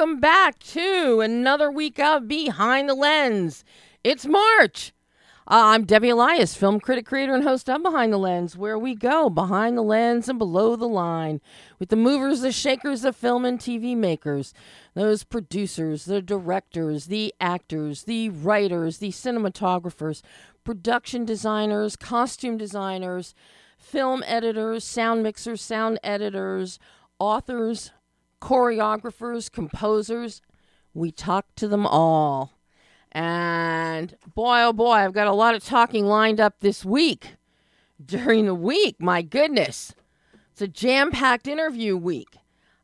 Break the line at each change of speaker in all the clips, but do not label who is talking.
welcome back to another week of Behind the Lens. It's March. Uh, I'm Debbie Elias, film critic, creator, and host of Behind the Lens, where we go behind the lens and below the line with the movers, the shakers, the film and TV makers, those producers, the directors, the actors, the writers, the cinematographers, production designers, costume designers, film editors, sound mixers, sound editors, authors, choreographers, composers. We talk to them all. And boy, oh boy, I've got a lot of talking lined up this week. During the week, my goodness. It's a jam packed interview week.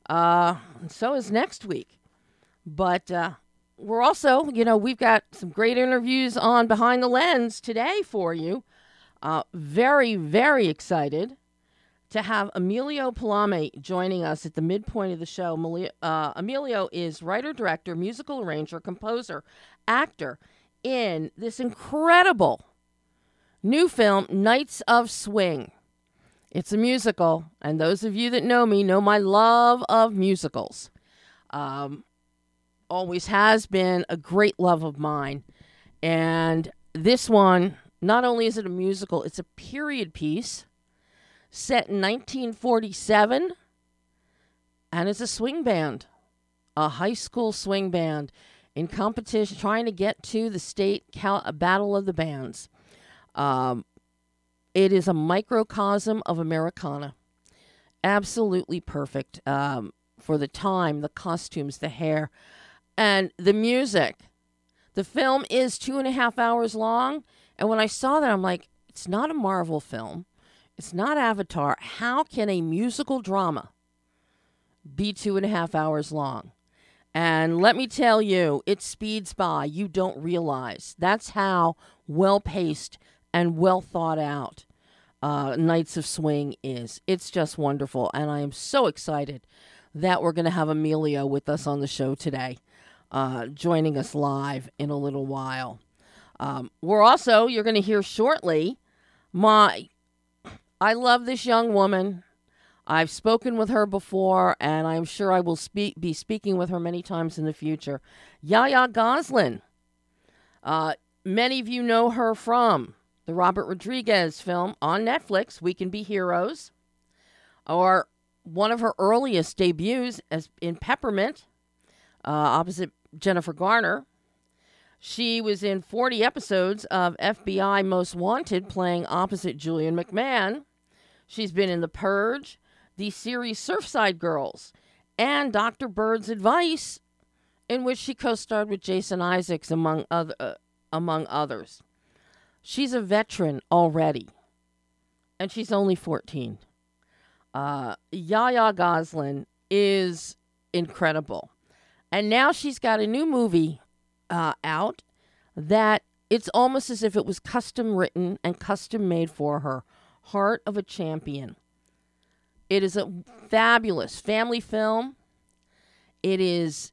Uh, so is next week. But uh, we're also, you know, we've got some great interviews on Behind the Lens today for you. Uh, very, very excited to have Emilio Palame joining us at the midpoint of the show. Uh, Emilio is writer, director, musical arranger, composer, actor in this incredible new film, Knights of Swing. It's a musical, and those of you that know me know my love of musicals. Um, always has been a great love of mine. And this one, not only is it a musical, it's a period piece set in 1947, and it's a swing band, a high school swing band in competition, trying to get to the state cal- battle of the bands. Um, it is a microcosm of Americana. Absolutely perfect um, for the time, the costumes, the hair, and the music. The film is two and a half hours long. And when I saw that, I'm like, it's not a Marvel film. It's not Avatar. How can a musical drama be two and a half hours long? And let me tell you, it speeds by. You don't realize. That's how well paced and well thought out uh, Knights of Swing is. It's just wonderful. And I am so excited that we're going to have Emilio with us on the show today, uh, joining us live in a little while. Um, we're also, you're going to hear shortly, my I love this young woman. I've spoken with her before, and I'm sure I will speak, be speaking with her many times in the future. Yaya Gosselin. Uh, many of you know her from the Robert Rodriguez film on Netflix, We Can Be Heroes, or one of her earliest debuts as in Peppermint, uh, opposite Jennifer Garner. She was in 40 episodes of FBI Most Wanted, playing opposite Julian McMahon. She's been in The Purge, the series Surfside Girls, and Dr. Bird's Advice, in which she co starred with Jason Isaacs, among, other, uh, among others. She's a veteran already, and she's only 14. Uh, Yaya Gosselin is incredible. And now she's got a new movie uh, out that it's almost as if it was custom written and custom made for her Heart of a Champion. It is a fabulous family film. It is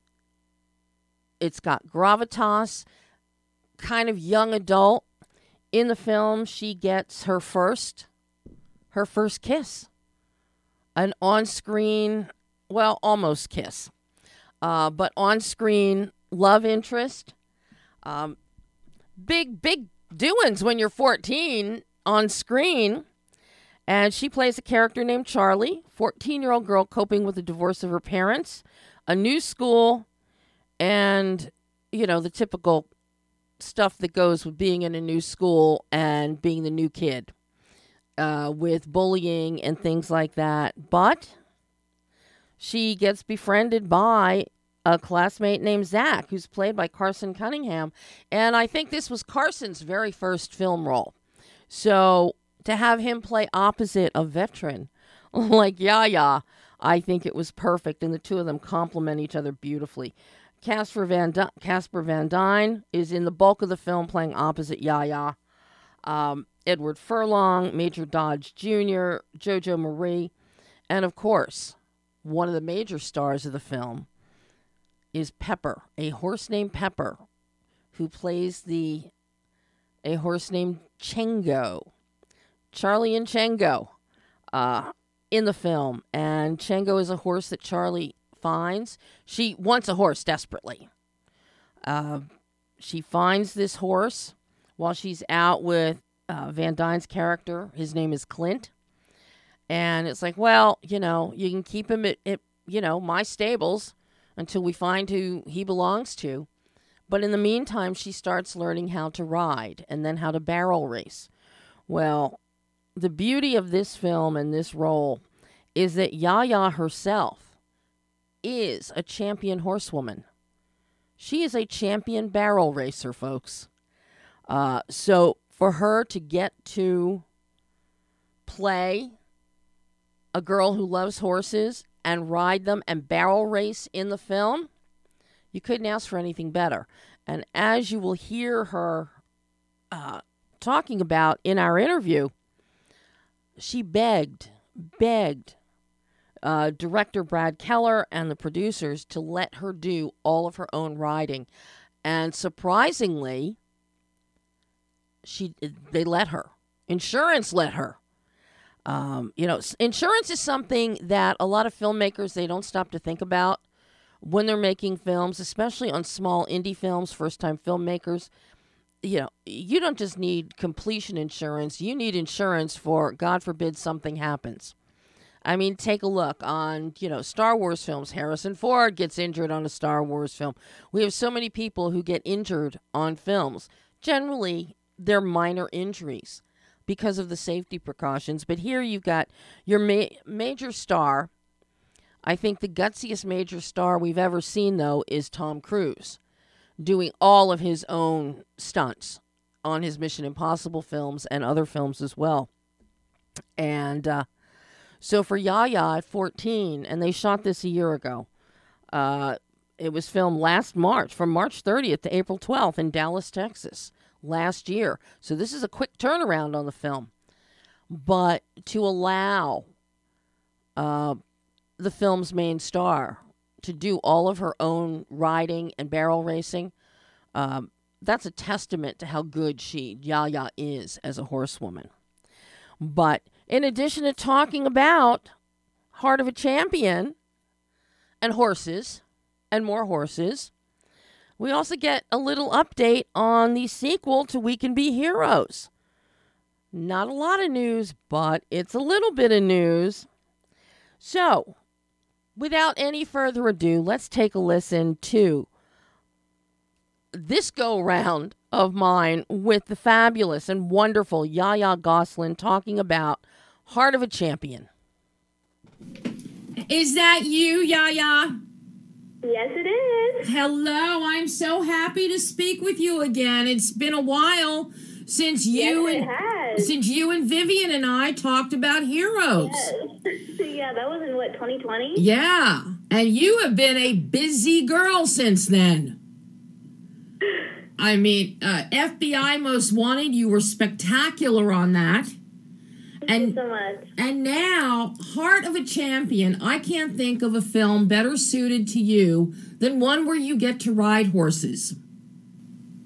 it's got gravitas, kind of young adult. In the film, she gets her first her first kiss. An on-screen, well, almost kiss. Uh, but on-screen love interest. Um, big, big doings when you're 14 on screen. And she plays a character named Charlie, 14 year old girl coping with the divorce of her parents, a new school, and, you know, the typical stuff that goes with being in a new school and being the new kid uh, with bullying and things like that. But she gets befriended by a classmate named Zach, who's played by Carson Cunningham. And I think this was Carson's very first film role. So to have him play opposite a veteran like Yaya, I think it was perfect, and the two of them complement each other beautifully. Casper Van, D- Casper Van Dien is in the bulk of the film playing opposite Yaya. Um, Edward Furlong, Major Dodge Jr., Jojo Marie, and of course, one of the major stars of the film is Pepper, a horse named Pepper, who plays the a horse named Chengo Charlie and Chango uh, in the film. And Chango is a horse that Charlie finds. She wants a horse desperately. Uh, she finds this horse while she's out with uh, Van Dien's character. His name is Clint. And it's like, well, you know, you can keep him at, at you know, my stables until we find who he belongs to. But in the meantime, she starts learning how to ride and then how to barrel race. Well, the beauty of this film and this role is that Yaya herself is a champion horsewoman. She is a champion barrel racer, folks. Uh, so for her to get to play a girl who loves horses and ride them and barrel race in the film, you couldn't ask for anything better. And as you will hear her uh, talking about in our interview, she begged, begged uh, director Brad Keller and the producers to let her do all of her own riding. And surprisingly, she they let her. Insurance let her. Um, you know, insurance is something that a lot of filmmakers they don't stop to think about when they're making films, especially on small indie films, first time filmmakers. You know, you don't just need completion insurance, you need insurance for, God forbid, something happens. I mean, take a look on, you know, Star Wars films. Harrison Ford gets injured on a Star Wars film. We have so many people who get injured on films. Generally, they're minor injuries because of the safety precautions. But here you've got your ma- major star. I think the gutsiest major star we've ever seen, though, is Tom Cruise doing all of his own stunts on his Mission Impossible films and other films as well. And uh, so for Yaya at 14, and they shot this a year ago, uh, it was filmed last March, from March 30th to April 12th in Dallas, Texas last year. So this is a quick turnaround on the film. But to allow uh, the film's main star to do all of her own riding and barrel racing, um, that's a testament to how good she, Yaya, is as a horsewoman. But in addition to talking about Heart of a Champion and horses and more horses, we also get a little update on the sequel to We Can Be Heroes. Not a lot of news, but it's a little bit of news. So, without any further ado, let's take a listen to this go round of mine with the fabulous and wonderful Yaya Gosselin talking about Heart of a Champion.
Is that you, Yaya?
Yes, it is.
Hello, I'm so happy to speak with you again. It's been a while since you
yes,
and since you and Vivian and I talked about heroes.
Yes. yeah, that was in what 2020.
Yeah, and you have been a busy girl since then. I mean, uh, FBI Most Wanted, you were spectacular on that.
Thank
and
you so much.
And now, Heart of a Champion. I can't think of a film better suited to you than one where you get to ride horses.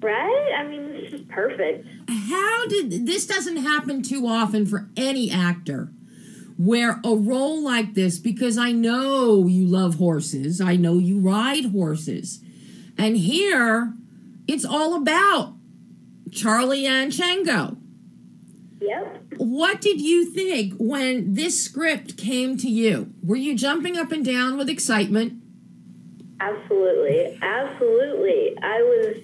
Right? I mean, this is perfect.
How did this doesn't happen too often for any actor? Where a role like this, because I know you love horses, I know you ride horses, and here it's all about Charlie and Chango.
Yep.
What did you think when this script came to you? Were you jumping up and down with excitement?
Absolutely. Absolutely. I was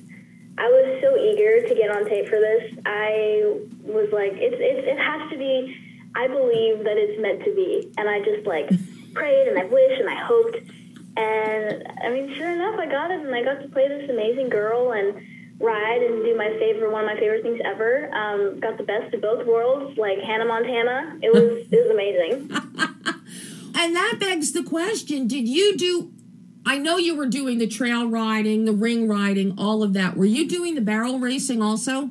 I was so eager to get on tape for this. I was like, it's, it's it has to be I believe that it's meant to be. And I just like prayed and I wished and I hoped and I mean sure enough I got it and I got to play this amazing girl and ride and do my favorite one of my favorite things ever. Um, got the best of both worlds, like Hannah Montana. It was it was amazing.
and that begs the question: Did you do? I know you were doing the trail riding, the ring riding, all of that. Were you doing the barrel racing also?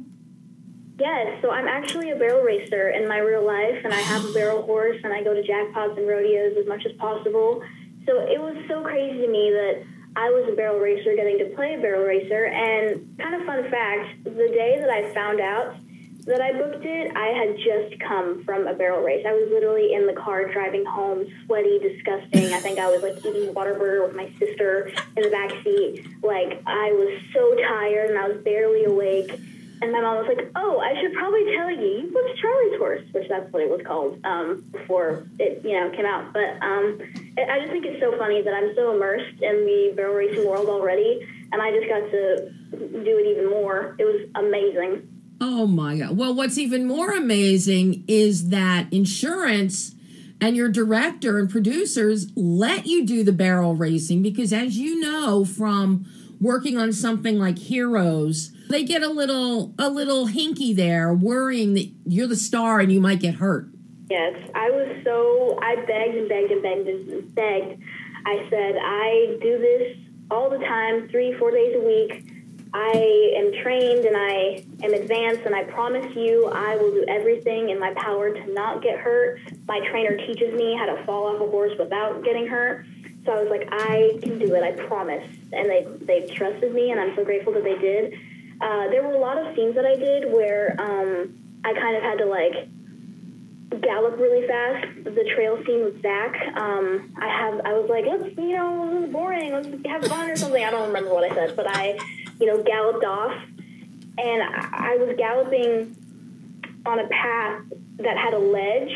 Yes, so I'm actually a barrel racer in my real life, and I have a barrel horse, and I go to jackpots and rodeos as much as possible. So it was so crazy to me that I was a barrel racer getting to play a barrel racer. And kind of fun fact the day that I found out that I booked it, I had just come from a barrel race. I was literally in the car driving home, sweaty, disgusting. I think I was like eating Whataburger with my sister in the back seat. Like I was so tired and I was barely awake. And my mom was like, "Oh, I should probably tell you, you booked Charlie's horse, which that's what it was called um, before it, you know, came out." But um, I just think it's so funny that I'm so immersed in the barrel racing world already, and I just got to do it even more. It was amazing.
Oh my God. Well, what's even more amazing is that insurance and your director and producers let you do the barrel racing because, as you know from working on something like Heroes, they get a little a little hinky there, worrying that you're the star and you might get hurt.
Yes, I was so I begged and begged and begged and begged. I said I do this all the time, three four days a week. I am trained and I am advanced, and I promise you I will do everything in my power to not get hurt. My trainer teaches me how to fall off a horse without getting hurt. So I was like, I can do it, I promise. And they, they trusted me, and I'm so grateful that they did. Uh, there were a lot of scenes that I did where um, I kind of had to like gallop really fast. The trail scene with Zach, um, I have I was like, let's you know, this is boring. Let's have fun or something. I don't remember what I said, but I, you know, galloped off, and I, I was galloping on a path that had a ledge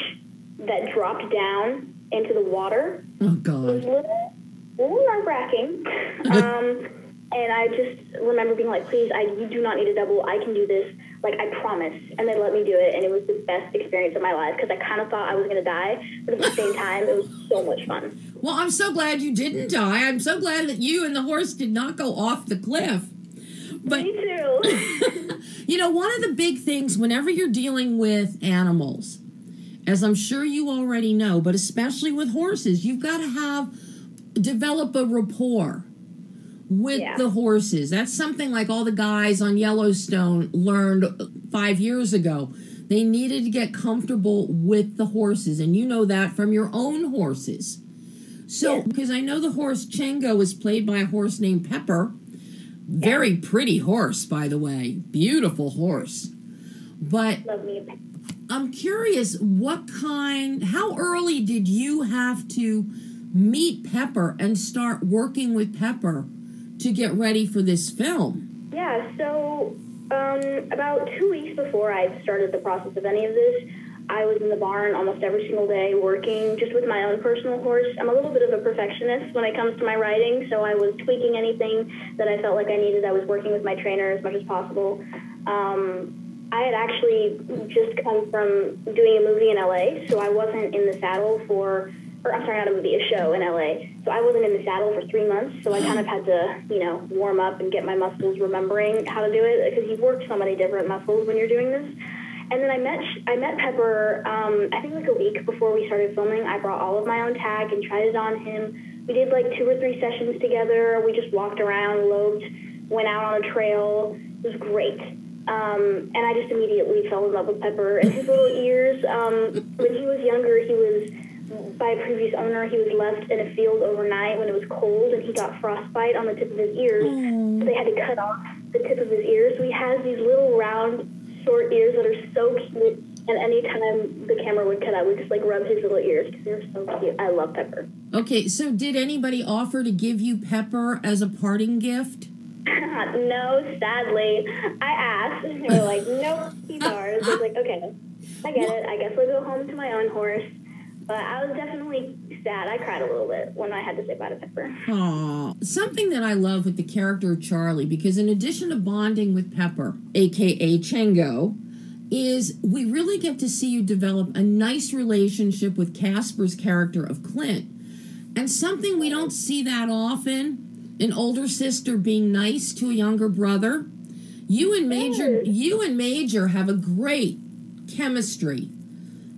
that dropped down into the water.
Oh
It was
God.
a little, a little nerve wracking. um, and I just remember being like, please, I, you do not need a double. I can do this. Like, I promise. And they let me do it. And it was the best experience of my life because I kind of thought I was going to die. But at the same time, it was so much fun.
Well, I'm so glad you didn't die. I'm so glad that you and the horse did not go off the cliff. But
Me too.
You know, one of the big things whenever you're dealing with animals, as I'm sure you already know, but especially with horses, you've got to have develop a rapport with
Yeah.
the horses. That's something like all the guys on Yellowstone learned 5 years ago. They needed to get comfortable with the horses, and you know that from your own horses. So,
Yeah.
because I know the horse Chengo was played by a horse named Pepper. Very pretty horse, by the way. Beautiful horse. But I'm curious, what kind, how early did you have to meet Pepper and start working with Pepper to get ready for this film?
Yeah, so um, about two weeks before I started the process of any of this, I was in the barn almost every single day working just with my own personal horse. I'm a little bit of a perfectionist when it comes to my riding, so I was tweaking anything that I felt like I needed. I was working with my trainer as much as possible. Um, I had actually just come from doing a movie in LA, so I wasn't in the saddle for, or I'm sorry, not a movie, a show in LA. So I wasn't in the saddle for three months, so I kind of had to, you know, warm up and get my muscles remembering how to do it because you work so many different muscles when you're doing this. And then I met I met Pepper. Um, I think like a week before we started filming. I brought all of my own tag and tried it on him. We did like two or three sessions together. We just walked around, loped, went out on a trail. It was great. Um, and I just immediately fell in love with Pepper and his little ears. Um, when he was younger, he was by a previous owner. He was left in a field overnight when it was cold, and he got frostbite on the tip of his ears. So they had to cut off the tip of his ears. So he has these little round, short ears that are so cute. And anytime the camera would cut out, we'd just like rub his little ears because they're so cute. I love Pepper.
Okay, so did anybody offer to give you Pepper as a parting gift?
no, sadly, I asked. and They were like, "Nope, he's ours." I was like, "Okay, I get it. I guess I'll go home to my own horse." But I was definitely sad. I cried a little bit when I had to say bye to Pepper.
Aw, something that I love with the character of Charlie, because in addition to bonding with Pepper, aka Chengo, is we really get to see you develop a nice relationship with Casper's character of Clint. And something we don't see that often an older sister being nice to a younger brother. You and Major
Yes.
you and Major have a great chemistry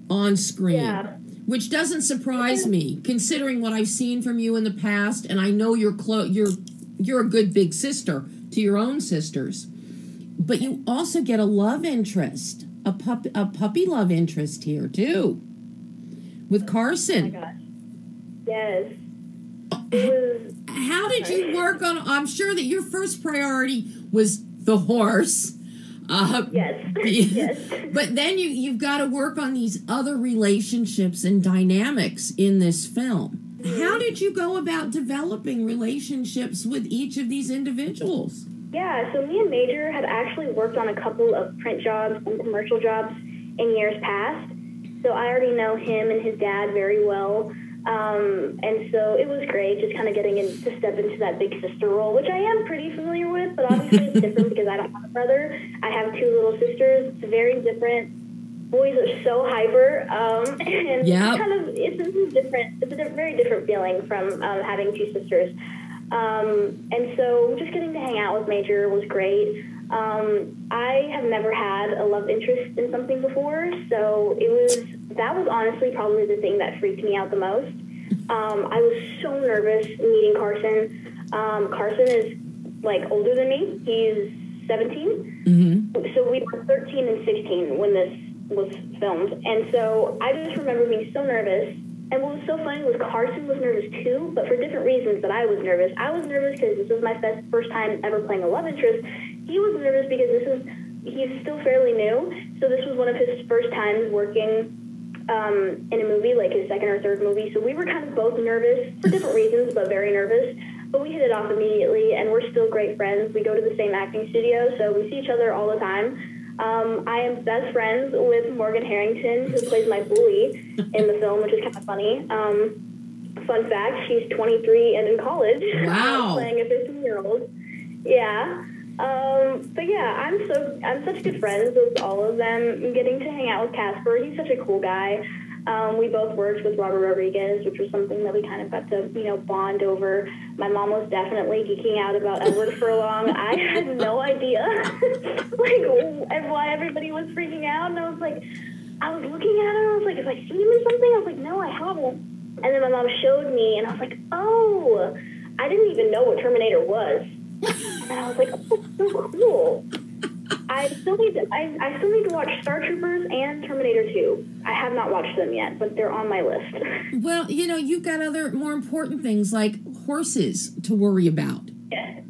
on screen.
Yeah.
Which doesn't surprise me, considering what I've seen from you in the past, and I know you're clo- you're you're a good big sister to your own sisters. But you also get a love interest, a pup a puppy love interest here too, with
Oh my
Carson.
gosh. Yes. Uh, was
How did you work on? I'm sure that your first priority was the horse. Uh,
Yes. yes.
But then you you've got to work on these other relationships and dynamics in this film. How did you go about developing relationships with each of these individuals?
Yeah, so me and Major had actually worked on a couple of print jobs and commercial jobs in years past. So I already know him and his dad very well. Um, and so it was great just kind of getting in, to step into that big sister role, which I am pretty familiar with, but obviously it's different because I don't have a brother. I have two little sisters. It's very different. Boys are so hyper, um, and
Yep.
kind of it's, it's a different. It's a very different feeling from um, having two sisters. Um, and so just getting to hang out with Major was great. Um, I have never had a love interest in something before, so it was that was honestly probably the thing that freaked me out the most. Um, I was so nervous meeting Carson. Um, Carson is like older than me. He's 17
Mm-hmm.
so we were 13 and 16 when this was filmed and so i just remember being so nervous and what was so funny was carson was nervous too but for different reasons that i was nervous. I was nervous because this was my first, first time ever playing a love interest. He was nervous because this is he's still fairly new. So this was one of his first times working um, in a movie like his second or third movie. So we were kind of both nervous for different reasons but very nervous. But we hit it off immediately, and we're still great friends. We go to the same acting studio, so we see each other all the time. Um, I am best friends with Morgan Harrington, who plays my bully in the film, which is kind of funny. Um, fun fact: she's 23 and in college,
Wow.
playing a 15 year old. Yeah. Um, but yeah, I'm so I'm such good friends with all of them. Getting to hang out with Casper, he's such a cool guy. Um, we both worked with Robert Rodriguez, which was something that we kind of got to, you know, bond over. My mom was definitely geeking out about Edward Furlong. I had no idea, like, why everybody was freaking out. And I was like, I was looking at him. I was like, have I seen him in something? I was like, no, I haven't. And then my mom showed me, and I was like, oh, I didn't even know what Terminator was. And I was like, oh, that's so cool. I still need to, I, I still need to watch Star Troopers and Terminator 2. I have not watched them yet, but they're on my list.
Well, you know, you've got other more important things like horses to worry about. Yeah.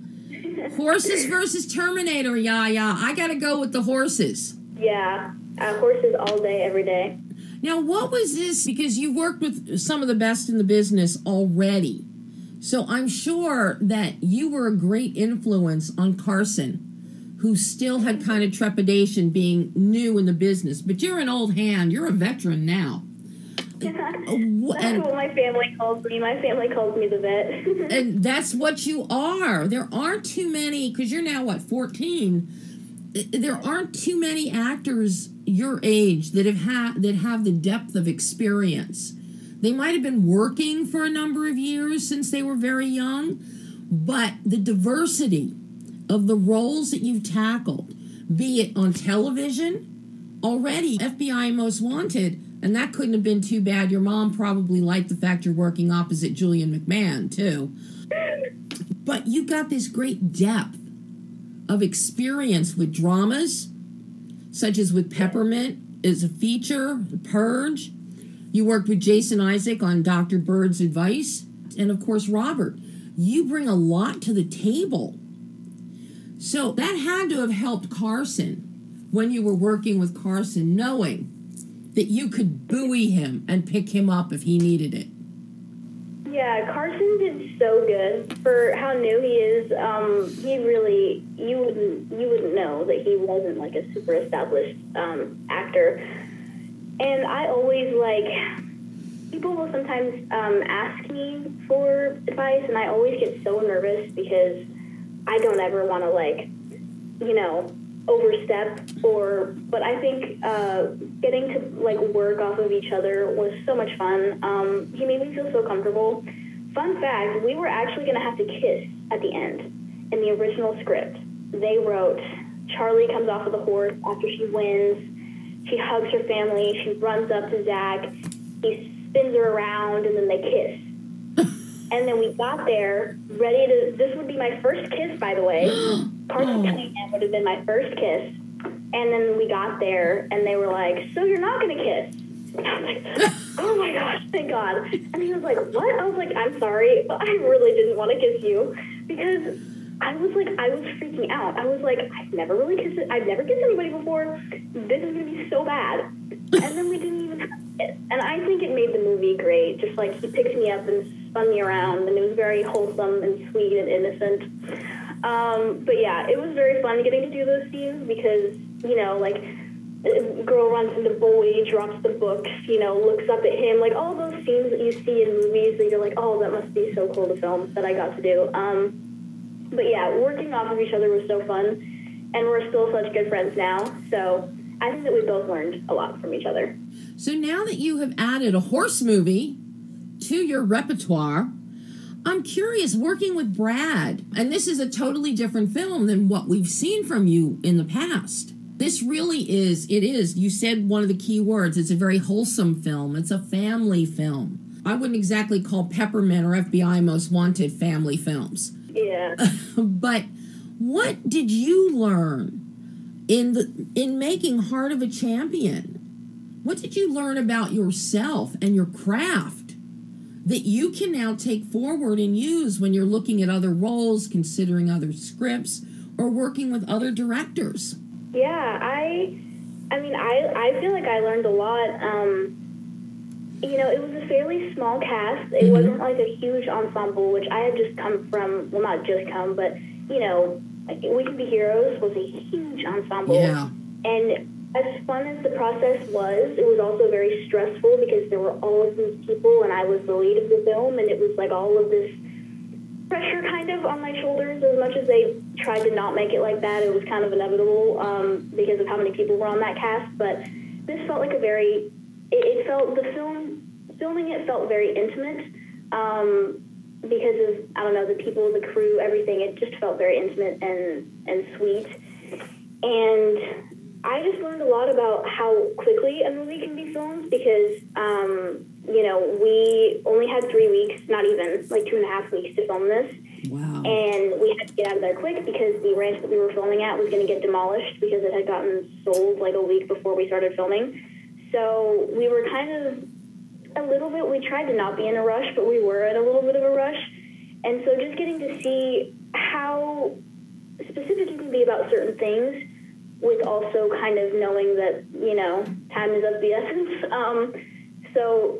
Horses versus Terminator, yeah, yeah. I got to go with the horses.
yeah, uh, horses all day, every day.
Now, what was this? Because you worked with some of the best in the business already. So I'm sure that you were a great influence on Carson, who still had kind of trepidation being new in the business. But you're an old hand, you're a veteran now. Uh, wh-
That's
And,
what my family calls me. My family calls me the vet.
and that's what you are. There aren't too many, because you're now, what, 14? There aren't too many actors your age that have had that have the depth of experience. They might have been working for a number of years since they were very young, but the diversity of the roles that you've tackled, be it on television, already FBI Most Wanted, and that couldn't have been too bad. Your mom probably liked the fact you're working opposite Julian McMahon, too. But you got this great depth of experience with dramas, such as with Peppermint as a feature, Purge. You worked with Jason Isaac on Dr. Bird's advice, and of course, Robert. You bring a lot to the table. So that had to have helped Carson when you were working with Carson, knowing that you could buoy him and pick him up if he needed it.
Yeah, Carson did so good for how new he is. Um, he really you wouldn't you wouldn't know that he wasn't like a super established um, actor. And I always like people will sometimes um, ask me for advice, and I always get so nervous because I don't ever want to like you know overstep or but i think uh, getting to like work off of each other was so much fun. Um, he made me feel so comfortable. Fun fact we were actually going to have to kiss at the end in the original script. They wrote charlie comes off of the horse after she wins. She hugs her family. She runs up to zach. He spins her around and then they kiss and then we got there, ready to. This would be my first kiss, by the way. Carson oh. Cunningham would have been my first kiss. And then we got there, and they were like, "So you're not gonna kiss?" And I was like, "Oh my gosh, thank God!" And he was like, "What?" I was like, "I'm sorry, but I really didn't want to kiss you because I was like, I was freaking out. I was like, I've never really kissed, I've never kissed anybody before. This is gonna be so bad. And then we didn't even have it. And I think it made the movie great. Just like he picked me up and spun me around, and it was very wholesome and sweet and innocent. Um, but yeah, it was very fun getting to do those scenes because, you know, like, girl runs into Bully, drops the books, you know, looks up at him, like all those scenes that you see in movies that you're like, oh, that must be so cool to film that I got to do. Um, but yeah, working off of each other was so fun, and we're still such good friends now. So I think that we both learned a lot from each other.
So now that you have added a horse movie to your repertoire, I'm curious working with Brad, and this is a totally different film than what we've seen from you in the past. This really is, it is, you said one of the key words. It's a very wholesome film, it's a family film. I wouldn't exactly call Peppermint or FBI Most Wanted family films.
Yeah.
but what did you learn in the in making Heart of a Champion? What did you learn about yourself and your craft that you can now take forward and use when you're looking at other roles, considering other scripts, or working with other directors?
Yeah, I I mean I I feel like I learned a lot. Um you know, it was a fairly small cast. It mm-hmm. wasn't like a huge ensemble, which I had just come from. Well, not just come, but you know, like We Can Be Heroes was a huge ensemble.
Yeah.
And as fun as the process was, it was also very stressful because there were all of these people, and I was the lead of the film, and it was like all of this pressure kind of on my shoulders. As much as they tried to not make it like that, it was kind of inevitable um, because of how many people were on that cast. But this felt like a very it, it felt the film filming it felt very intimate um, because of I don't know the people, the crew, everything. It just felt very intimate and and sweet, and I just learned a lot about how quickly a movie can be filmed because um, you know we only had three weeks, not even like two and a half weeks to film this.
Wow.
And we had to get out of there quick because the ranch that we were filming at was going to get demolished because it had gotten sold like a week before we started filming. So we were kind of a little bit, we tried to not be in a rush, but we were in a little bit of a rush. And so just getting to see how specific you can be about certain things with also kind of knowing that, you know, time is of the essence. Um, so,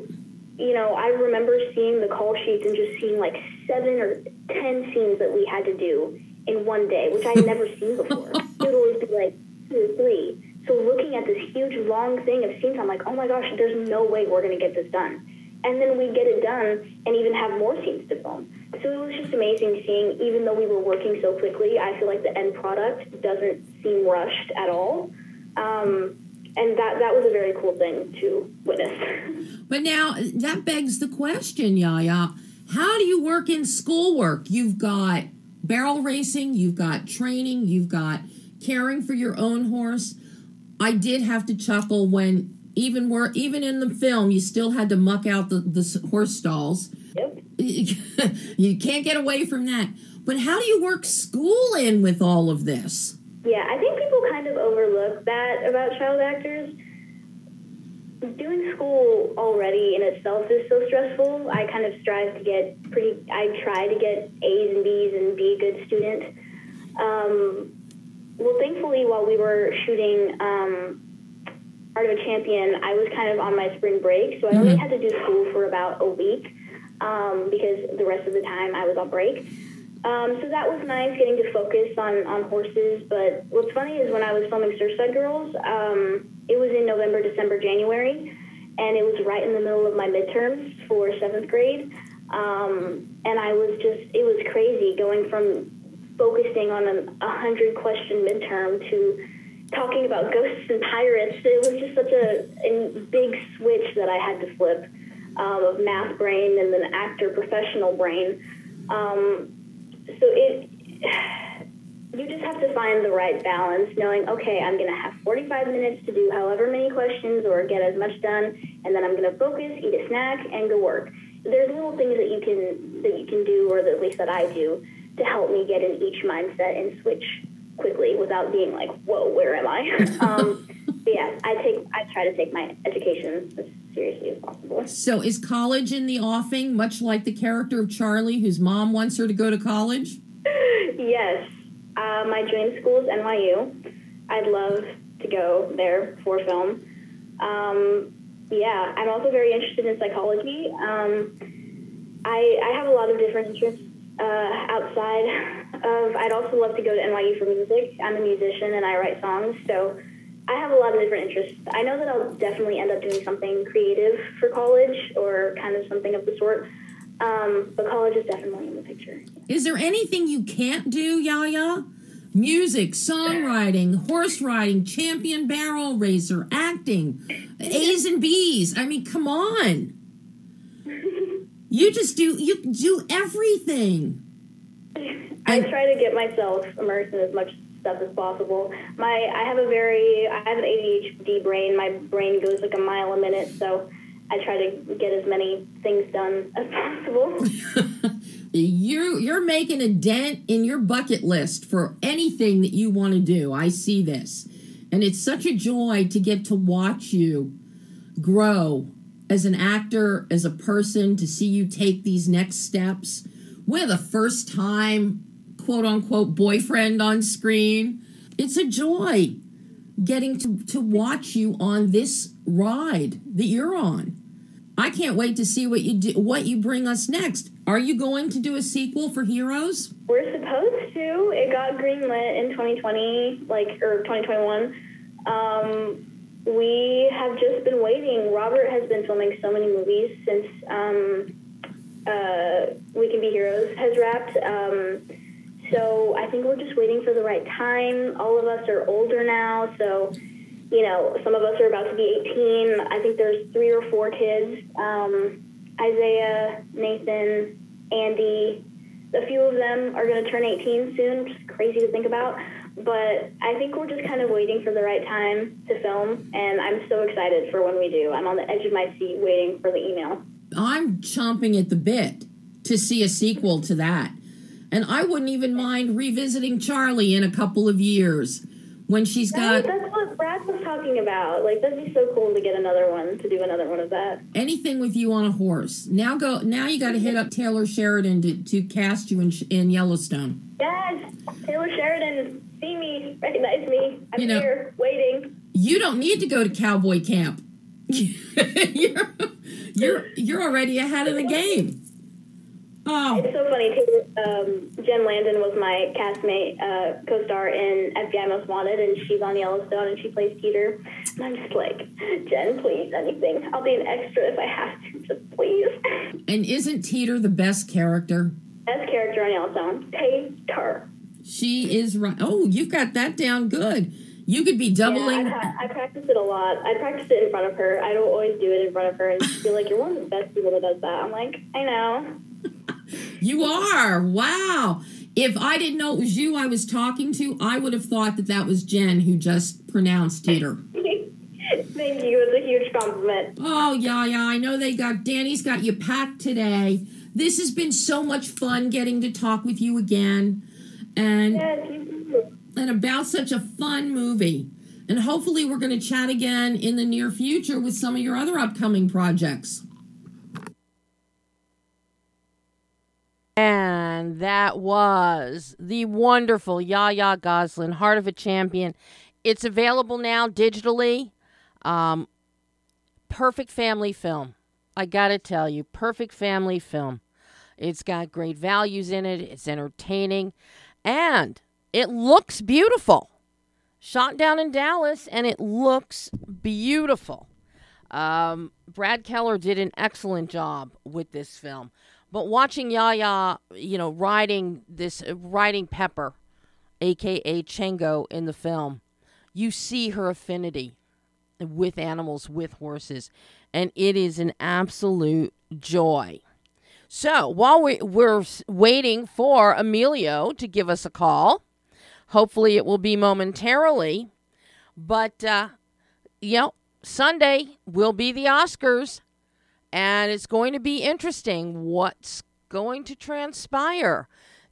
you know, I remember seeing the call sheets and just seeing like seven or ten scenes that we had to do in one day, which I'd never seen before. It would always be like two or three. So looking at this huge long thing of scenes, I'm like, oh my gosh, there's no way we're going to get this done. And then we get it done and even have more scenes to film. So it was just amazing seeing, even though we were working so quickly, I feel like the end product doesn't seem rushed at all. Um, and that, that was a very cool thing to witness.
But now that begs the question, Yaya. How do you work in schoolwork? You've got barrel racing, you've got training, you've got caring for your own horse. I did have to chuckle when even were even in the film you still had to muck out the, the horse stalls.
Yep.
you can't get away from that. But how do you work school in with all of this?
Yeah, I think people kind of overlook that about child actors. Doing school already in itself is so stressful. I kind of strive to get pretty, I try to get A's and B's and be a good student. Um, well, thankfully, while we were shooting um, Heart of a Champion, I was kind of on my spring break, so I only mm-hmm. had to do school for about a week um, because the rest of the time I was on break. Um, so that was nice getting to focus on, on horses. But what's funny is when I was filming Surfside Girls, um, it was in November, December, January, and it was right in the middle of my midterms for seventh grade. Um, and I was just, it was crazy going from focusing on a, a hundred question midterm to talking about ghosts and pirates. It was just such a, a big switch that I had to flip um, of math brain and then actor professional brain. Um, so it, you just have to find the right balance, knowing okay, I'm going to have 45 minutes to do however many questions or get as much done, and then I'm going to focus, eat a snack, and go work. There's little things that you can that you can do, or at least that I do, to help me get in each mindset and switch quickly without being like, whoa, where am I? um, but yeah, I take I try to take my education as seriously as possible.
So is college in the offing, much like the character of Charlie, whose mom wants her to go to college?
yes. Uh, my dream school is NYU. I'd love to go there for film. Um, yeah, I'm also very interested in psychology. Um, I, I have a lot of different interests uh, outside of. I'd also love to go to NYU for music. I'm a musician and I write songs, so I have a lot of different interests. I know that I'll definitely end up doing something creative for college or kind of something of the sort. Um, but college is definitely in the picture.
Is there anything you can't do, Yaya? Music, songwriting, horse riding, champion barrel racer, acting, A's and B's. I mean, come on. You just do you do everything.
I try to get myself immersed in as much stuff as possible. My I have a very I have an ADHD brain. My brain goes like a mile a minute, so I try to get as many things done as possible.
you you're making a dent in your bucket list for anything that you want to do. I see this. And it's such a joy to get to watch you grow as an actor, as a person, to see you take these next steps. We're the first time quote unquote boyfriend on screen. It's a joy getting to, to watch you on this ride that you're on. I can't wait to see what you do, what you bring us next. Are you going to do a sequel for Heroes?
We're supposed to. It got greenlit in 2020, like or 2021. Um, we have just been waiting. Robert has been filming so many movies since um, uh, We Can Be Heroes has wrapped. Um, so I think we're just waiting for the right time. All of us are older now, so you know, some of us are about to be 18. I think there's three or four kids um, Isaiah, Nathan, Andy. A few of them are going to turn 18 soon, which is crazy to think about. But I think we're just kind of waiting for the right time to film, and I'm so excited for when we do. I'm on the edge of my seat waiting for the email.
I'm chomping at the bit to see a sequel to that. And I wouldn't even mind revisiting Charlie in a couple of years when she's got.
That's what Brad was talking about. Like that'd be so cool to get another one to do another one of that.
Anything with you on a horse. Now go. Now you got to hit up Taylor Sheridan to, to cast you in in Yellowstone.
Yes, Taylor Sheridan, see me, recognize me. I'm
You know-
here waiting.
You don't need to go to cowboy camp. you're, you're you're already ahead of the game. Oh,
It's so funny. Taylor, um, Jen Landon was my castmate, uh, co-star in FBI Most Wanted, and she's on Yellowstone, and she plays Teeter. And I'm just like, Jen, please, anything. I'll be an extra if I have to, just please.
and isn't Teeter the best character?
Best character on Yellowstone, Tater.
She is right. Oh, you've got that down good. You could be
Yeah,
doubling.
I, pra- I practice it a lot. I practice it in front of her. I don't always do it in front of her, and she'd be like, "You're one of the best people that does that." I'm like, I know.
You are. Wow. If I didn't know it was you I was talking to, I would have thought that that was Jen who just pronounced Teeter.
Thank you. It's a huge compliment.
Oh, yeah, yeah. I know they got Danny's got you packed today. This has been so much fun getting to talk with you again and
Yes, you
and about such a fun movie. And hopefully we're going to chat again in the near future with some of your other upcoming projects.
And that was the wonderful Yaya Gosselin, Heart of a Champion. It's available now digitally. Um, perfect family film. I got to tell you, perfect family film. It's got great values in it, it's entertaining, and it looks beautiful. Shot down in Dallas, and it looks beautiful. Um, Brad Keller did an excellent job with this film. But watching Yaya, you know, riding this, uh, riding Pepper, aka Chengo, in the film, you see her affinity with animals, with horses, and it is an absolute joy. So while we, we're waiting for Emilio to give us a call, hopefully it will be momentarily, but uh, you know, Sunday will be the Oscars, and it's going to be interesting what's going to transpire.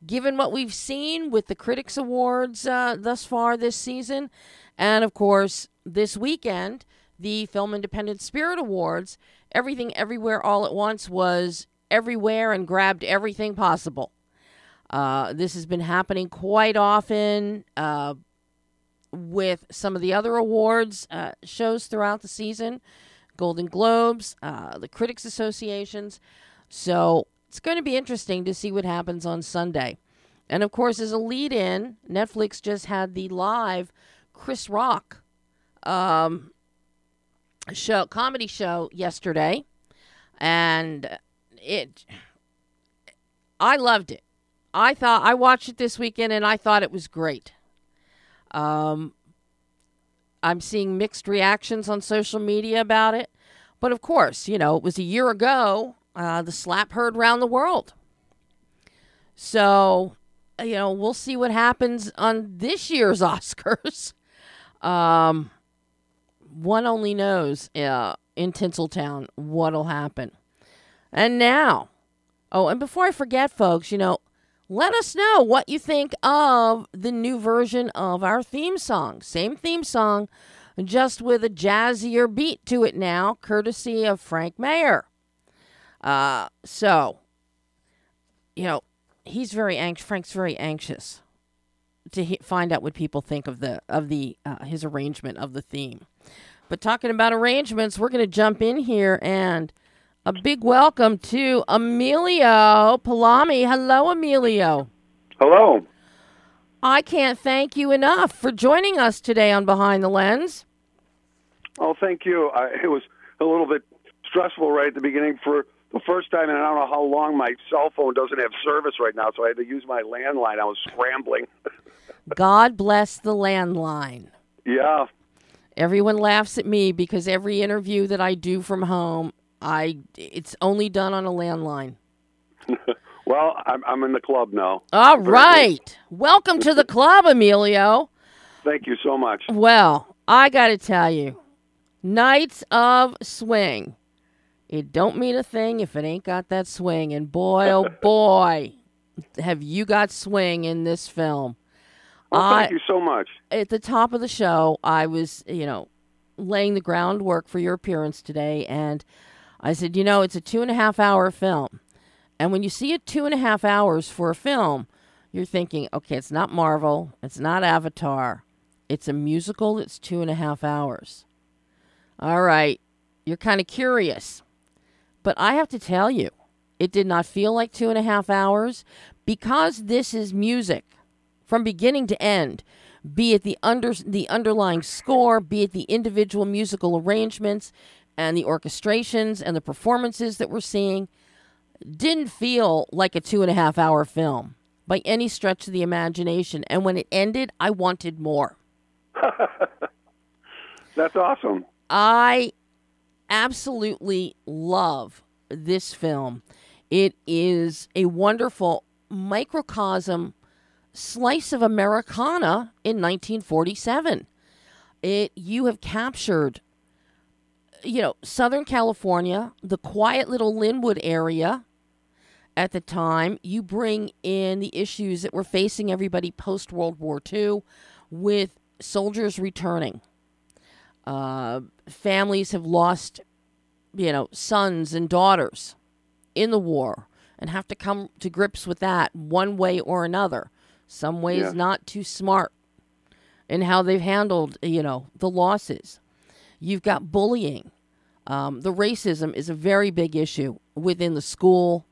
Given what we've seen with the Critics Awards uh, thus far this season, and of course, this weekend, the Film Independent Spirit Awards, Everything Everywhere All at Once was everywhere and grabbed everything possible. Uh, this has been happening quite often uh, with some of the other awards uh, shows throughout the season Golden Globes, uh, the Critics Associations. So it's going to be interesting to see what happens on Sunday. And of course, as a lead in, Netflix just had the live Chris Rock um, show, comedy show yesterday. And it, I loved it. I thought, I watched it this weekend and I thought it was great. Um, I'm seeing mixed reactions on social media about it. But of course, you know, it was a year ago. Uh, the slap heard around the world. So you know, we'll see what happens on this year's Oscars. Um, one only knows uh, in Tinseltown what'll happen. And now, oh, and before I forget, folks, you know, let us know what you think of the new version of our theme song. Same theme song, just with a jazzier beat to it now, courtesy of Frank Mayer. Uh, so, you know, he's very anxious. Frank's very anxious to he- find out what people think of the of the uh, his arrangement of the theme. But talking about arrangements, we're going to jump in here and a big welcome to Emilio Palame. Hello, Emilio.
Hello.
I can't thank you enough for joining us today on Behind the Lens.
Oh, thank you. I, it was a little bit stressful right at the beginning for the first time, and I don't know how long my cell phone doesn't have service right now, so I had to use my landline. I was scrambling.
God bless the landline.
Yeah.
Everyone laughs at me because every interview that I do from home, I it's only done on a landline.
well, I'm, I'm in the club now.
All right. Welcome to the club, Emilio.
Thank you so much.
Well, I got to tell you, Knights of Swing it don't mean a thing if it ain't got that swing. And boy, oh boy, have you got swing in this film.
Well, thank I, you so much.
At the top of the show, I was, you know, laying the groundwork for your appearance today, and I said, you know, it's a two and a half hour film. And when you see it two and a half hours for a film, you're thinking, okay, it's not Marvel, it's not Avatar, it's a musical that's two and a half hours. All right, you're kind of curious. But I have to tell you, it did not feel like two and a half hours because this is music from beginning to end. Be it the under the underlying score, be it the individual musical arrangements and the orchestrations and the performances that we're seeing, didn't feel like a two and a half hour film by any stretch of the imagination. And when it ended, I wanted more.
That's awesome.
I absolutely love this film. It is a wonderful microcosm slice of Americana in 1947. It you have captured you know, Southern California, the quiet little Lynwood area at the time. You bring in the issues that were facing everybody post World War II with soldiers returning uh, families have lost, you know, sons and daughters in the war and have to come to grips with that one way or another. Some ways yeah. not too smart in how they've handled, you know, the losses. You've got bullying. Um, the racism is a very big issue within the school.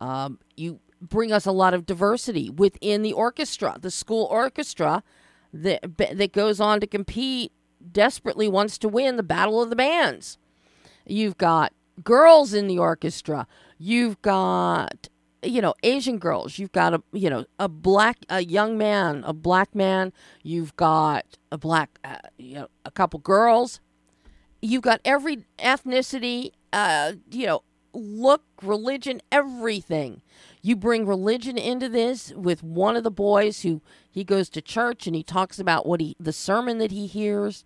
Um, you bring us a lot of diversity within the orchestra, the school orchestra that that goes on to compete desperately wants to win the Battle of the Bands. You've got girls in the orchestra. You've got you know Asian girls. You've got a you know a black a young man, a black man. You've got a black uh, you know a couple girls. You've got every ethnicity. Uh, you know look, religion, everything. You bring religion into this with one of the boys who he goes to church and he talks about what he the sermon that he hears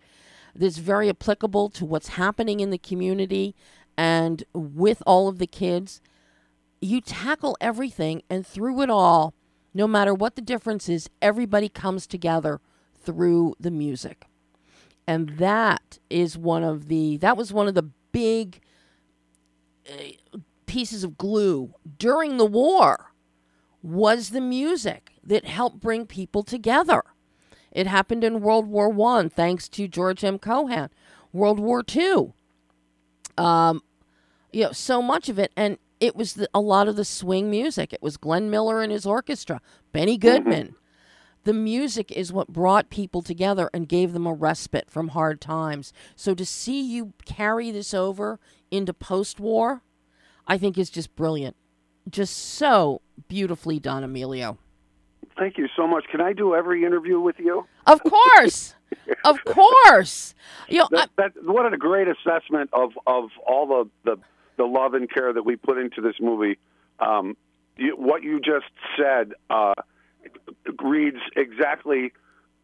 that's very applicable to what's happening in the community and with all of the kids. You tackle everything and through it all, no matter what the difference is, everybody comes together through the music. And that is one of the that was one of the big uh, pieces of glue during the war was the music that helped bring people together. It happened in World War One, thanks to George M. Cohan. World War Two, um, you know, so much of it, and it was the, a lot of the swing music. It was Glenn Miller and his orchestra, Benny Goodman. The music is what brought people together and gave them a respite from hard times. So to see you carry this over into post war, I think is just brilliant. Just so beautifully done, Emilio.
Thank you so much. Can I do every interview with you?
Of course. of course. You know,
that, that, what a great assessment of, of all the, the, the love and care that we put into this movie. Um, you, what you just said uh, reads exactly.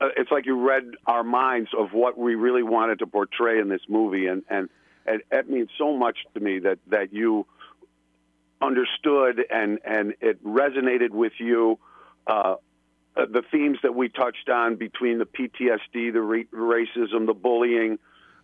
Uh, it's like you read our minds of what we really wanted to portray in this movie, and and, and it means so much to me that that you understood and and it resonated with you. Uh, uh, the themes that we touched on between the PTSD, the re- racism, the bullying,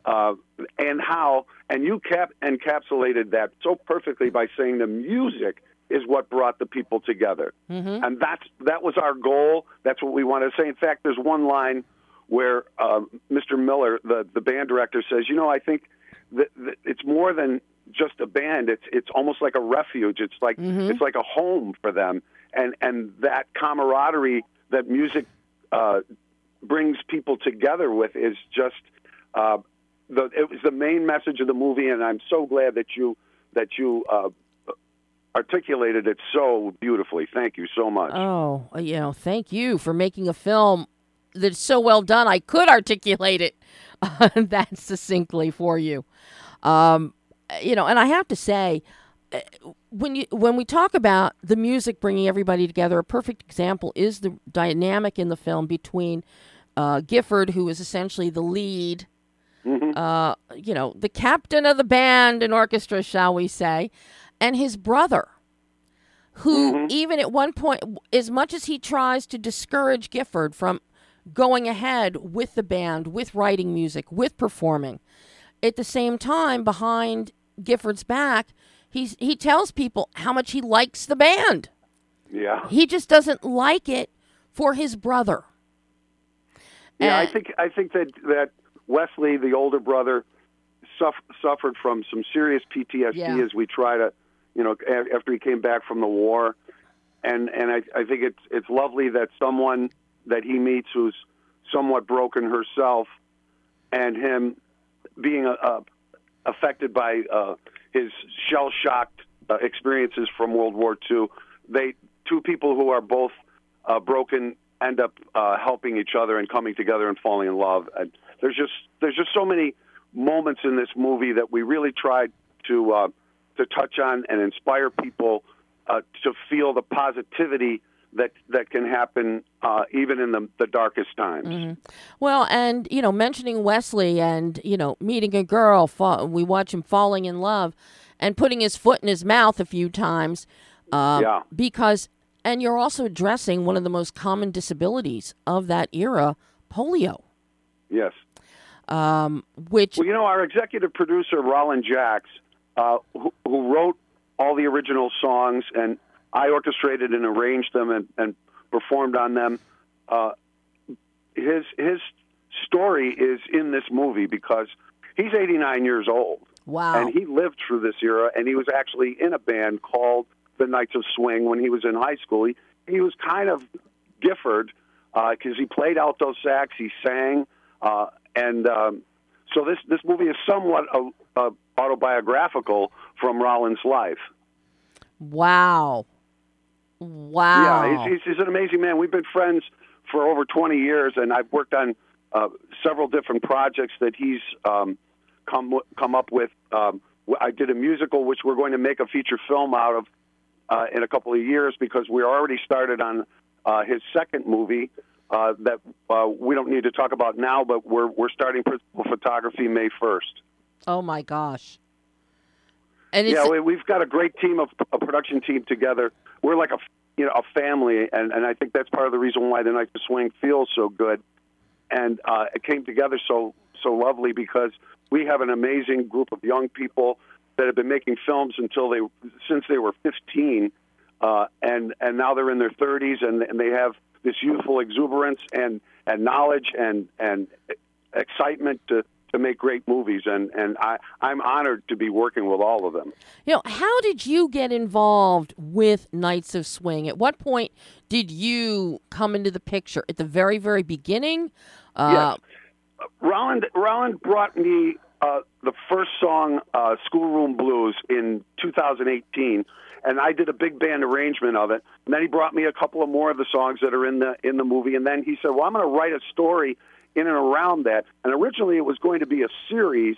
uh, and how, and you cap- encapsulated that so perfectly by saying the music is what brought the people together,
mm-hmm.
and that's that was our goal. That's what we wanted to say. In fact, there's one line where uh, Mr. Miller, the the band director, says, "You know, I think that, that it's more than just a band. It's it's almost like a refuge. It's like
mm-hmm.
it's like a home for them, and and that camaraderie." that music uh, brings people together with is just uh, the it was the main message of the movie, and I'm so glad that you that you uh, articulated it so beautifully. Thank you so much.
Oh, you know, thank you for making a film that's so well done. I could articulate it that succinctly for you. Um, you know, and I have to say, when you when we talk about the music bringing everybody together, a perfect example is the dynamic in the film between uh, Gifford, who is essentially the lead,
mm-hmm.
uh, you know, the captain of the band and orchestra, shall we say, and his brother, who
mm-hmm.
even at one point, as much as he tries to discourage Gifford from going ahead with the band, with writing music, with performing, at the same time, behind Gifford's back He's he tells people how much he likes the band.
Yeah.
He just doesn't like it for his brother.
Yeah,
And-
I think I think that that Wesley, the older brother, suff- suffered from some serious PTSD
Yeah.
as we try to, you know, a- after he came back from the war, and and I, I think it's it's lovely that someone that he meets who's somewhat broken herself, and him being uh, uh, affected by uh, his shell shocked uh, experiences from World War II. They two people who are both uh, broken end up uh, helping each other and coming together and falling in love. And there's just there's just so many moments in this movie that we really tried to uh, to touch on and inspire people uh, to feel the positivity that that can happen uh, even in the, the darkest times.
Well, and you know, mentioning Wesley and you know, meeting a girl, fa- we watch him falling in love, and putting his foot in his mouth a few times, uh,
Yeah.
because and you're also addressing one of the most common disabilities of that era, polio,
Yes.
um, which
Well, you know, our executive producer, Roland Jacks, uh, who, who wrote all the original songs, and I orchestrated and arranged them and, and performed on them. Uh, his his story is in this movie because he's 89 years old,
wow,
and he lived through this era, and he was actually in a band called the Knights of Swing when he was in high school. He, he was kind of Gifford because he played alto sax, he sang, uh, and um, so this this movie is somewhat a, uh, autobiographical from Roland's life.
wow, wow,
Yeah, he's, he's, he's an amazing man. We've been friends for over 20 years, and I've worked on uh, several different projects that he's um, come come up with. Um, I did a musical, which we're going to make a feature film out of uh, in a couple of years because we're already started on uh, his second movie. Uh, that uh, we don't need to talk about now, but we're we're starting principal photography May first.
Oh my gosh, and
Yeah, we, we've got a great team of a production team together. We're like a you know a family, and and I think that's part of the reason why the Knights of Swing feels so good, and uh, it came together so so lovely because we have an amazing group of young people that have been making films until they since they were 15, uh, and and now they're in their 30s, and, and they have this youthful exuberance and and knowledge and and excitement to to make great movies, and and I I'm honored to be working with all of them.
You know, how did you get involved with Knights of Swing? At what point did you come into the picture? At the very very beginning.
Uh, yes. Roland Roland brought me uh, the first song, uh, "Schoolroom Blues," in 2018, and I did a big band arrangement of it. And then he brought me a couple of more of the songs that are in the in the movie, and then he said, "Well, I'm going to write a story in and around that." And originally, it was going to be a series,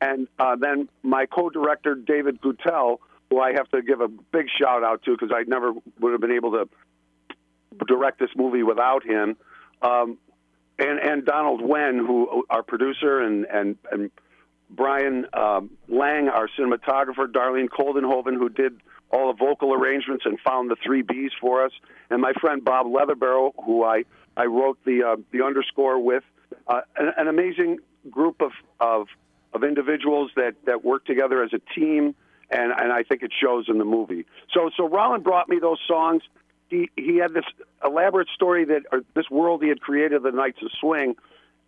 and uh, then my co-director David Guttel, who I have to give a big shout out to because I never would have been able to direct this movie without him. Um, and and Donald Wen, who our producer, and and and Brian um, Lang, our cinematographer, Darlene Koldenhoven, who did all the vocal arrangements and found the three Bs for us, and my friend Bob Leatherbarrow, who I I wrote the uh, the underscore with, uh, an, an amazing group of of of individuals that that work together as a team, and and I think it shows in the movie. So so Roland brought me those songs. He he had this elaborate story that or this world he had created, the Knights of Swing,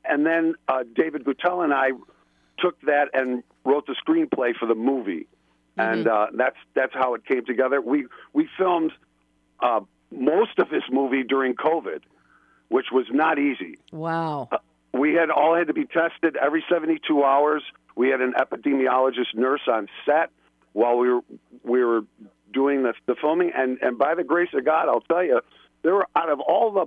and then uh, David Guttel and I took that and wrote the screenplay for the movie, mm-hmm. and uh, that's that's how it came together. We we filmed uh, most of this movie during COVID, which was not easy.
Wow.
We had all had to be tested every 72 hours. We had an epidemiologist nurse on set while we were we were doing the, the filming, and and by the grace of God, I'll tell you, there were out of all the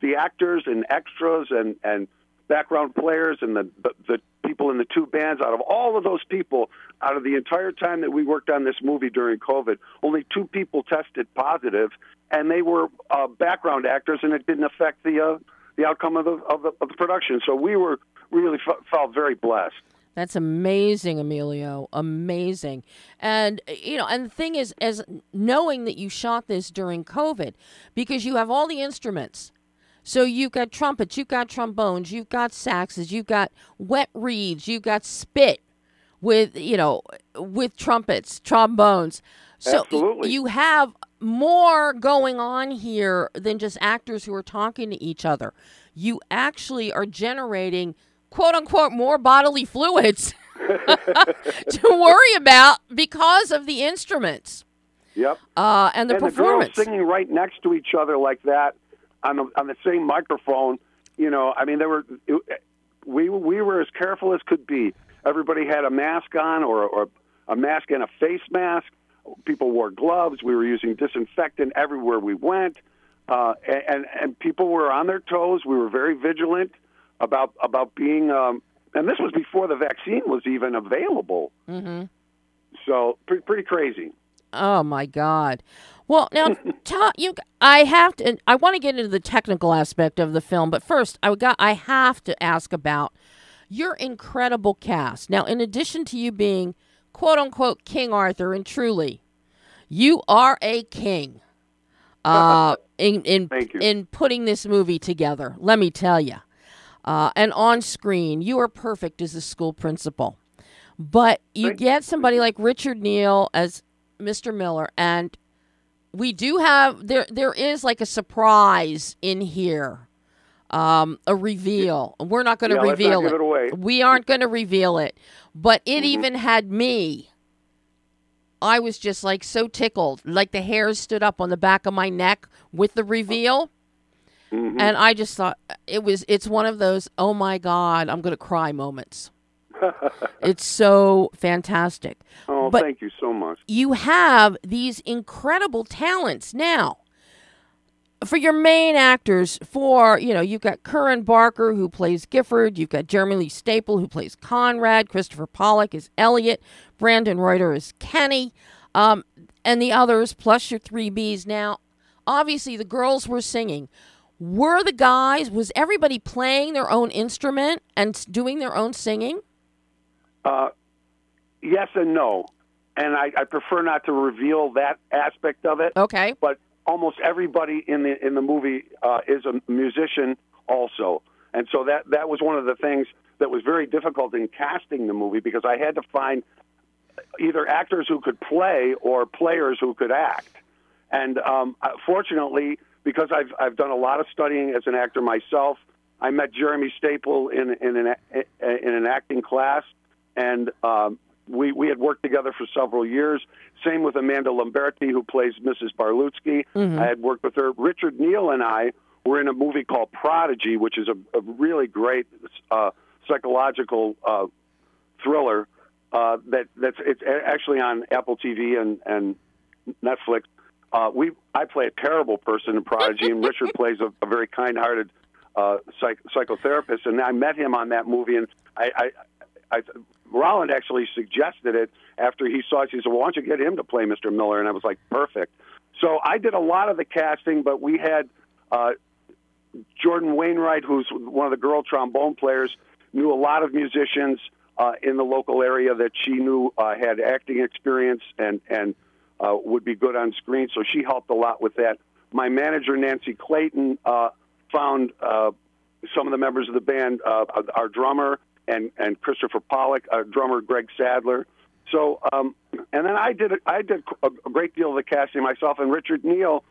the actors and extras and and background players and the, the, the people in the two bands. Out of all of those people, out of the entire time that we worked on this movie during COVID, only two people tested positive, and they were uh, background actors, and it didn't affect the uh, the outcome of the, of the of the production. So we were really f- felt very blessed.
That's amazing, Emilio. Amazing. And you know, and the thing is as knowing that you shot this during COVID because you have all the instruments so you've got trumpets, you've got trombones, you've got saxes, you've got wet reeds, you've got spit with you know with trumpets, trombones. So
Absolutely.
you have more going on here than just actors who are talking to each other. You actually are generating quote unquote more bodily fluids to worry about because of the instruments.
Yep.
Uh, and the
and
performance.
The girls singing right next to each other like that on the on the same microphone. You know, I mean, there were it, we we were as careful as could be. Everybody had a mask on or, or a mask and a face mask. People wore gloves. We were using disinfectant everywhere we went, uh, and and people were on their toes. We were very vigilant about about being. Um, and this was before the vaccine was even available.
Mm-hmm.
So pretty, pretty crazy.
Oh my God! Well, now, ta- you, I have to. I want to get into the technical aspect of the film, but first, I got. I have to ask about your incredible cast. Now, in addition to you being quote unquote King Arthur, and truly, you are a king. Uh, in in in putting this movie together, let me tell you. Uh, and on screen, you are perfect as a school principal. But you Thank get somebody like Richard Neal as Mr. Miller, and we do have there there is like a surprise in here um, a reveal we're not going to
yeah,
reveal
it.
it, we aren't going to reveal it but it mm-hmm. even had me i was just like so tickled like the hairs stood up on the back of my neck with the reveal mm-hmm. and i just thought it was it's one of those oh my god i'm going to cry moments it's so fantastic.
Oh, but thank you so much.
You have these incredible talents now. For your main actors, for you know, you've got Curran Barker who plays Gifford, you've got Jeremy Lee Staple who plays Conrad, Christopher Pollock is Elliot, Brandon Reuter is Kenny, um, and the others plus your three Bs. Now, obviously, the girls were singing. Were the guys was everybody playing their own instrument and doing their own singing?
Uh, yes and no, and I, I prefer not to reveal that aspect of it.
Okay.
But almost everybody in the in the movie uh, is a musician also, and so that that was one of the things that was very difficult in casting the movie because I had to find either actors who could play or players who could act. And um, uh, fortunately, because I've I've done a lot of studying as an actor myself, I met Jeremy Staple in in an in an acting class, and um, we we had worked together for several years. Same with Amanda Lamberti, who plays Mrs. Barlutsky. I had worked with her. Richard Neal and I were in a movie called Prodigy, which is a, a really great uh, psychological uh, thriller. Uh, that that's it's actually on Apple TV and and Netflix. Uh, we I play a terrible person in Prodigy, and Richard plays a, a very kind-hearted uh, psych, psychotherapist. And I met him on that movie, and I, I, I Roland actually suggested it after he saw it. He said, "Well, why don't you get him to play Mr. Miller?" And I was like, "Perfect." So I did a lot of the casting, but we had uh, Jordan Wainwright, who's one of the girl trombone players, knew a lot of musicians uh, in the local area that she knew uh, had acting experience and and uh, would be good on screen. So she helped a lot with that. My manager Nancy Clayton uh, found uh, some of the members of the band, uh, our drummer and and Christopher Pollock, our drummer Greg Sadler. So um, and then I did I did a, a great deal of the casting myself, and Richard Neal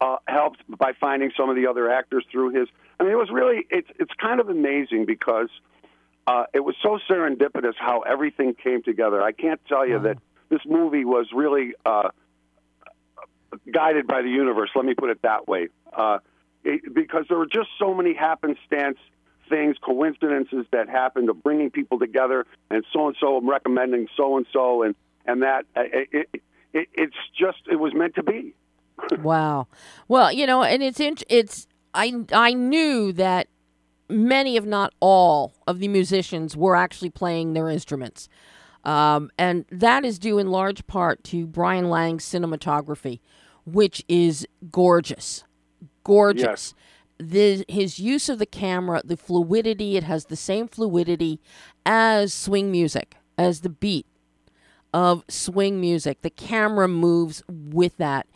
uh, helped by finding some of the other actors through his. I mean, it was really it's it's kind of amazing because uh, it was so serendipitous how everything came together. I can't tell you that this movie was really uh, guided by the universe. Let me put it that way, uh, it, because there were just so many happenstance things, coincidences that happened of bringing people together, and so and so I'm recommending so and so, and and that it, it, it's just it was meant to be.
wow. Well, you know, and it's it's I I knew that many, if not all, of the musicians were actually playing their instruments. Um, and that is due in large part to Brian Lang's cinematography, which is gorgeous. Gorgeous. The, his use of the camera, the fluidity, it has the same fluidity as swing music, as the beat of swing music. The camera moves with that.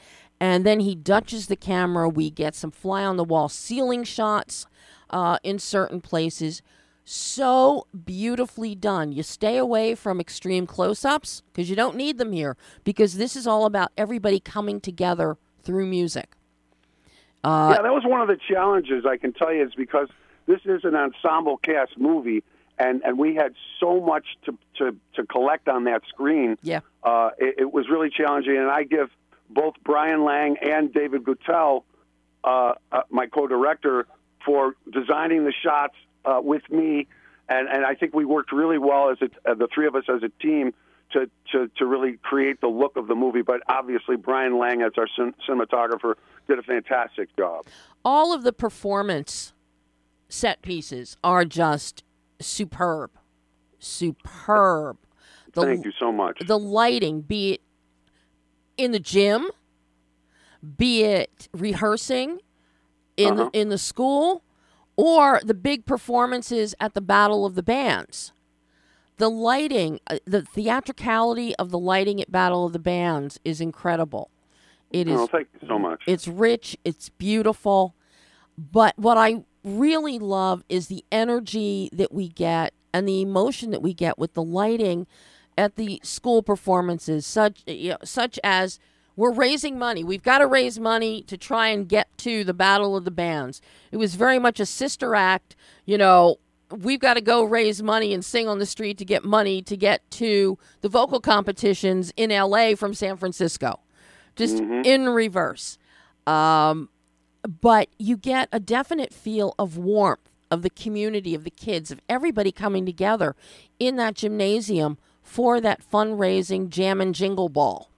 And then he dutches the camera. We get some fly on the wall ceiling shots uh, in certain places. So beautifully done. You stay away from extreme close ups because you don't need them here because this is all about everybody coming together through music. Uh,
yeah, that was one of the challenges I can tell you is because this is an ensemble cast movie, and and we had so much to to, to collect on that screen.
Yeah.
uh, it, it was really challenging, and I give both Brian Lang and David Guttel, uh, uh, my co-director, for designing the shots uh, with me, and and I think we worked really well as a, uh, the three of us as a team. To, to, to really create the look of the movie, but obviously Brian Lang as our cin- cinematographer did a fantastic job.
all of the performance set pieces are just superb. Superb. The,
Thank you so much.
the lighting, be it in the gym, be it rehearsing in
Uh-huh.
in the school, or the big performances at the Battle of the Bands. The lighting, uh, the theatricality of the lighting at Battle of the Bands is incredible. It is
Oh, thank you so much.
it's rich, it's beautiful. But what I really love is the energy that we get and the emotion that we get with the lighting at the school performances, such you know, such as we're raising money. We've got to raise money to try and get to the Battle of the Bands. It was very much a sister act, you know. We've got to go raise money and sing on the street to get money to get to the vocal competitions in LA from San Francisco just in reverse. Um, but you get a definite feel of warmth of the community, of the kids, of everybody coming together in that gymnasium for that fundraising jam and jingle ball.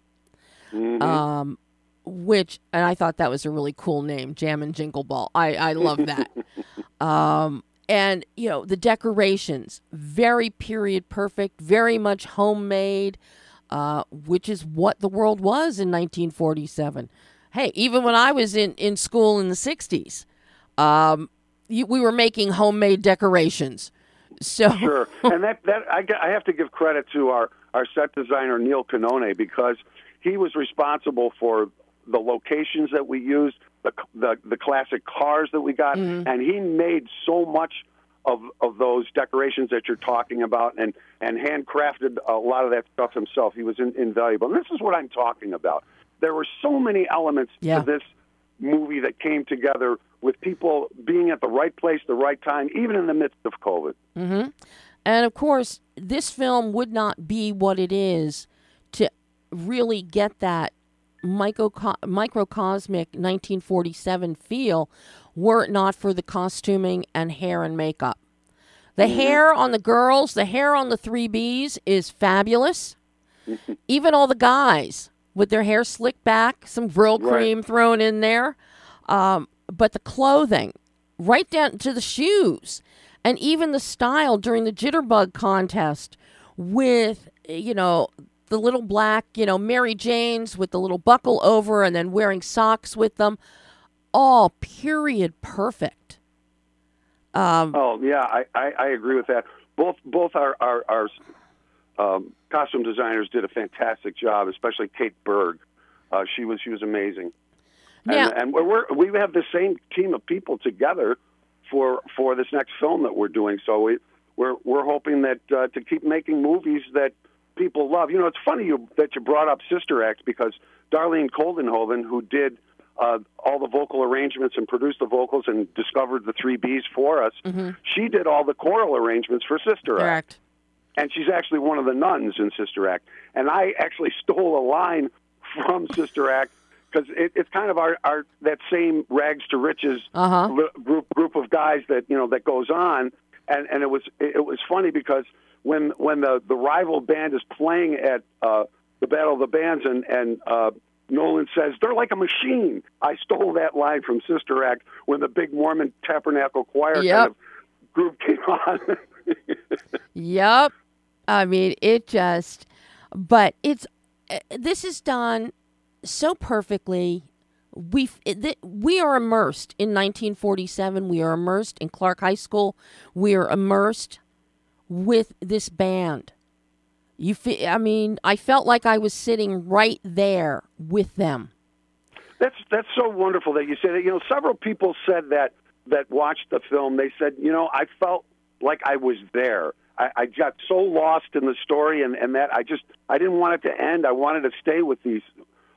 Um, which, and I thought that was a really cool name, Jam and Jingle Ball. I, I love that. um, and, you know, the decorations, very period perfect, very much homemade uh, which is what the world was in 1947. Hey, even when I was in, in school in the 60s, um, you, we were making homemade decorations. So,
Sure, and that that I, I have to give credit to our our set designer Neil Canone because he was responsible for the locations that we used, the the, the classic cars that we got, mm-hmm. and he made so much of of those decorations that you're talking about, and and handcrafted a lot of that stuff himself. He was in, invaluable, and this is what I'm talking about. there were so many elements
Yeah.
to this movie that came together with people being at the right place, the right time, even in the midst of COVID. Mm-hmm.
And of course, this film would not be what it is to really get that micro- microcosmic 1947 feel were it not for the costuming and hair and makeup. The hair on the girls, the hair on the three Bs is fabulous. Even all the guys with their hair slicked back, some grill
Right.
cream thrown in there. Um, but the clothing, right down to the shoes, and even the style during the jitterbug contest with, you know, the little black, you know, Mary Janes with the little buckle over and then wearing socks with them. All period perfect.
Oh yeah, I, I, I agree with that. Both both our our, our um, costume designers did a fantastic job, especially Kate Berg. Uh, she was she was amazing. And,
Yeah.
and we're, we have the same team of people together for for this next film that we're doing. So we we're we're hoping that uh, to keep making movies that people love. You know, it's funny you, that you brought up Sister Act because Darlene Koldenhoven, who did uh, all the vocal arrangements and produced the vocals and discovered the three Bs for us, she did all the choral arrangements for Sister Act and she's actually one of the nuns in Sister Act. And I actually stole a line from Sister Act because it, it's kind of our, our that same rags to riches
Uh-huh.
group group of guys that you know that goes on. And and it was it was funny because when when the the rival band is playing at uh, the Battle of the Bands and and uh, Nolan says they're like a machine. I stole that line from Sister Act when the big Mormon Tabernacle Choir
Yep.
kind of group came on.
Yep. I mean, it just, but it's, uh, this is done so perfectly. We we are immersed in 1947. We are immersed in Clark High School. We are immersed with this band. You, fe- I mean, I felt like I was sitting right there with them.
That's that's so wonderful that you say that. You know, several people said that that watched the film. They said, you know, I felt like I was there. I, I got so lost in the story, and and that I just I didn't want it to end. I wanted to stay with these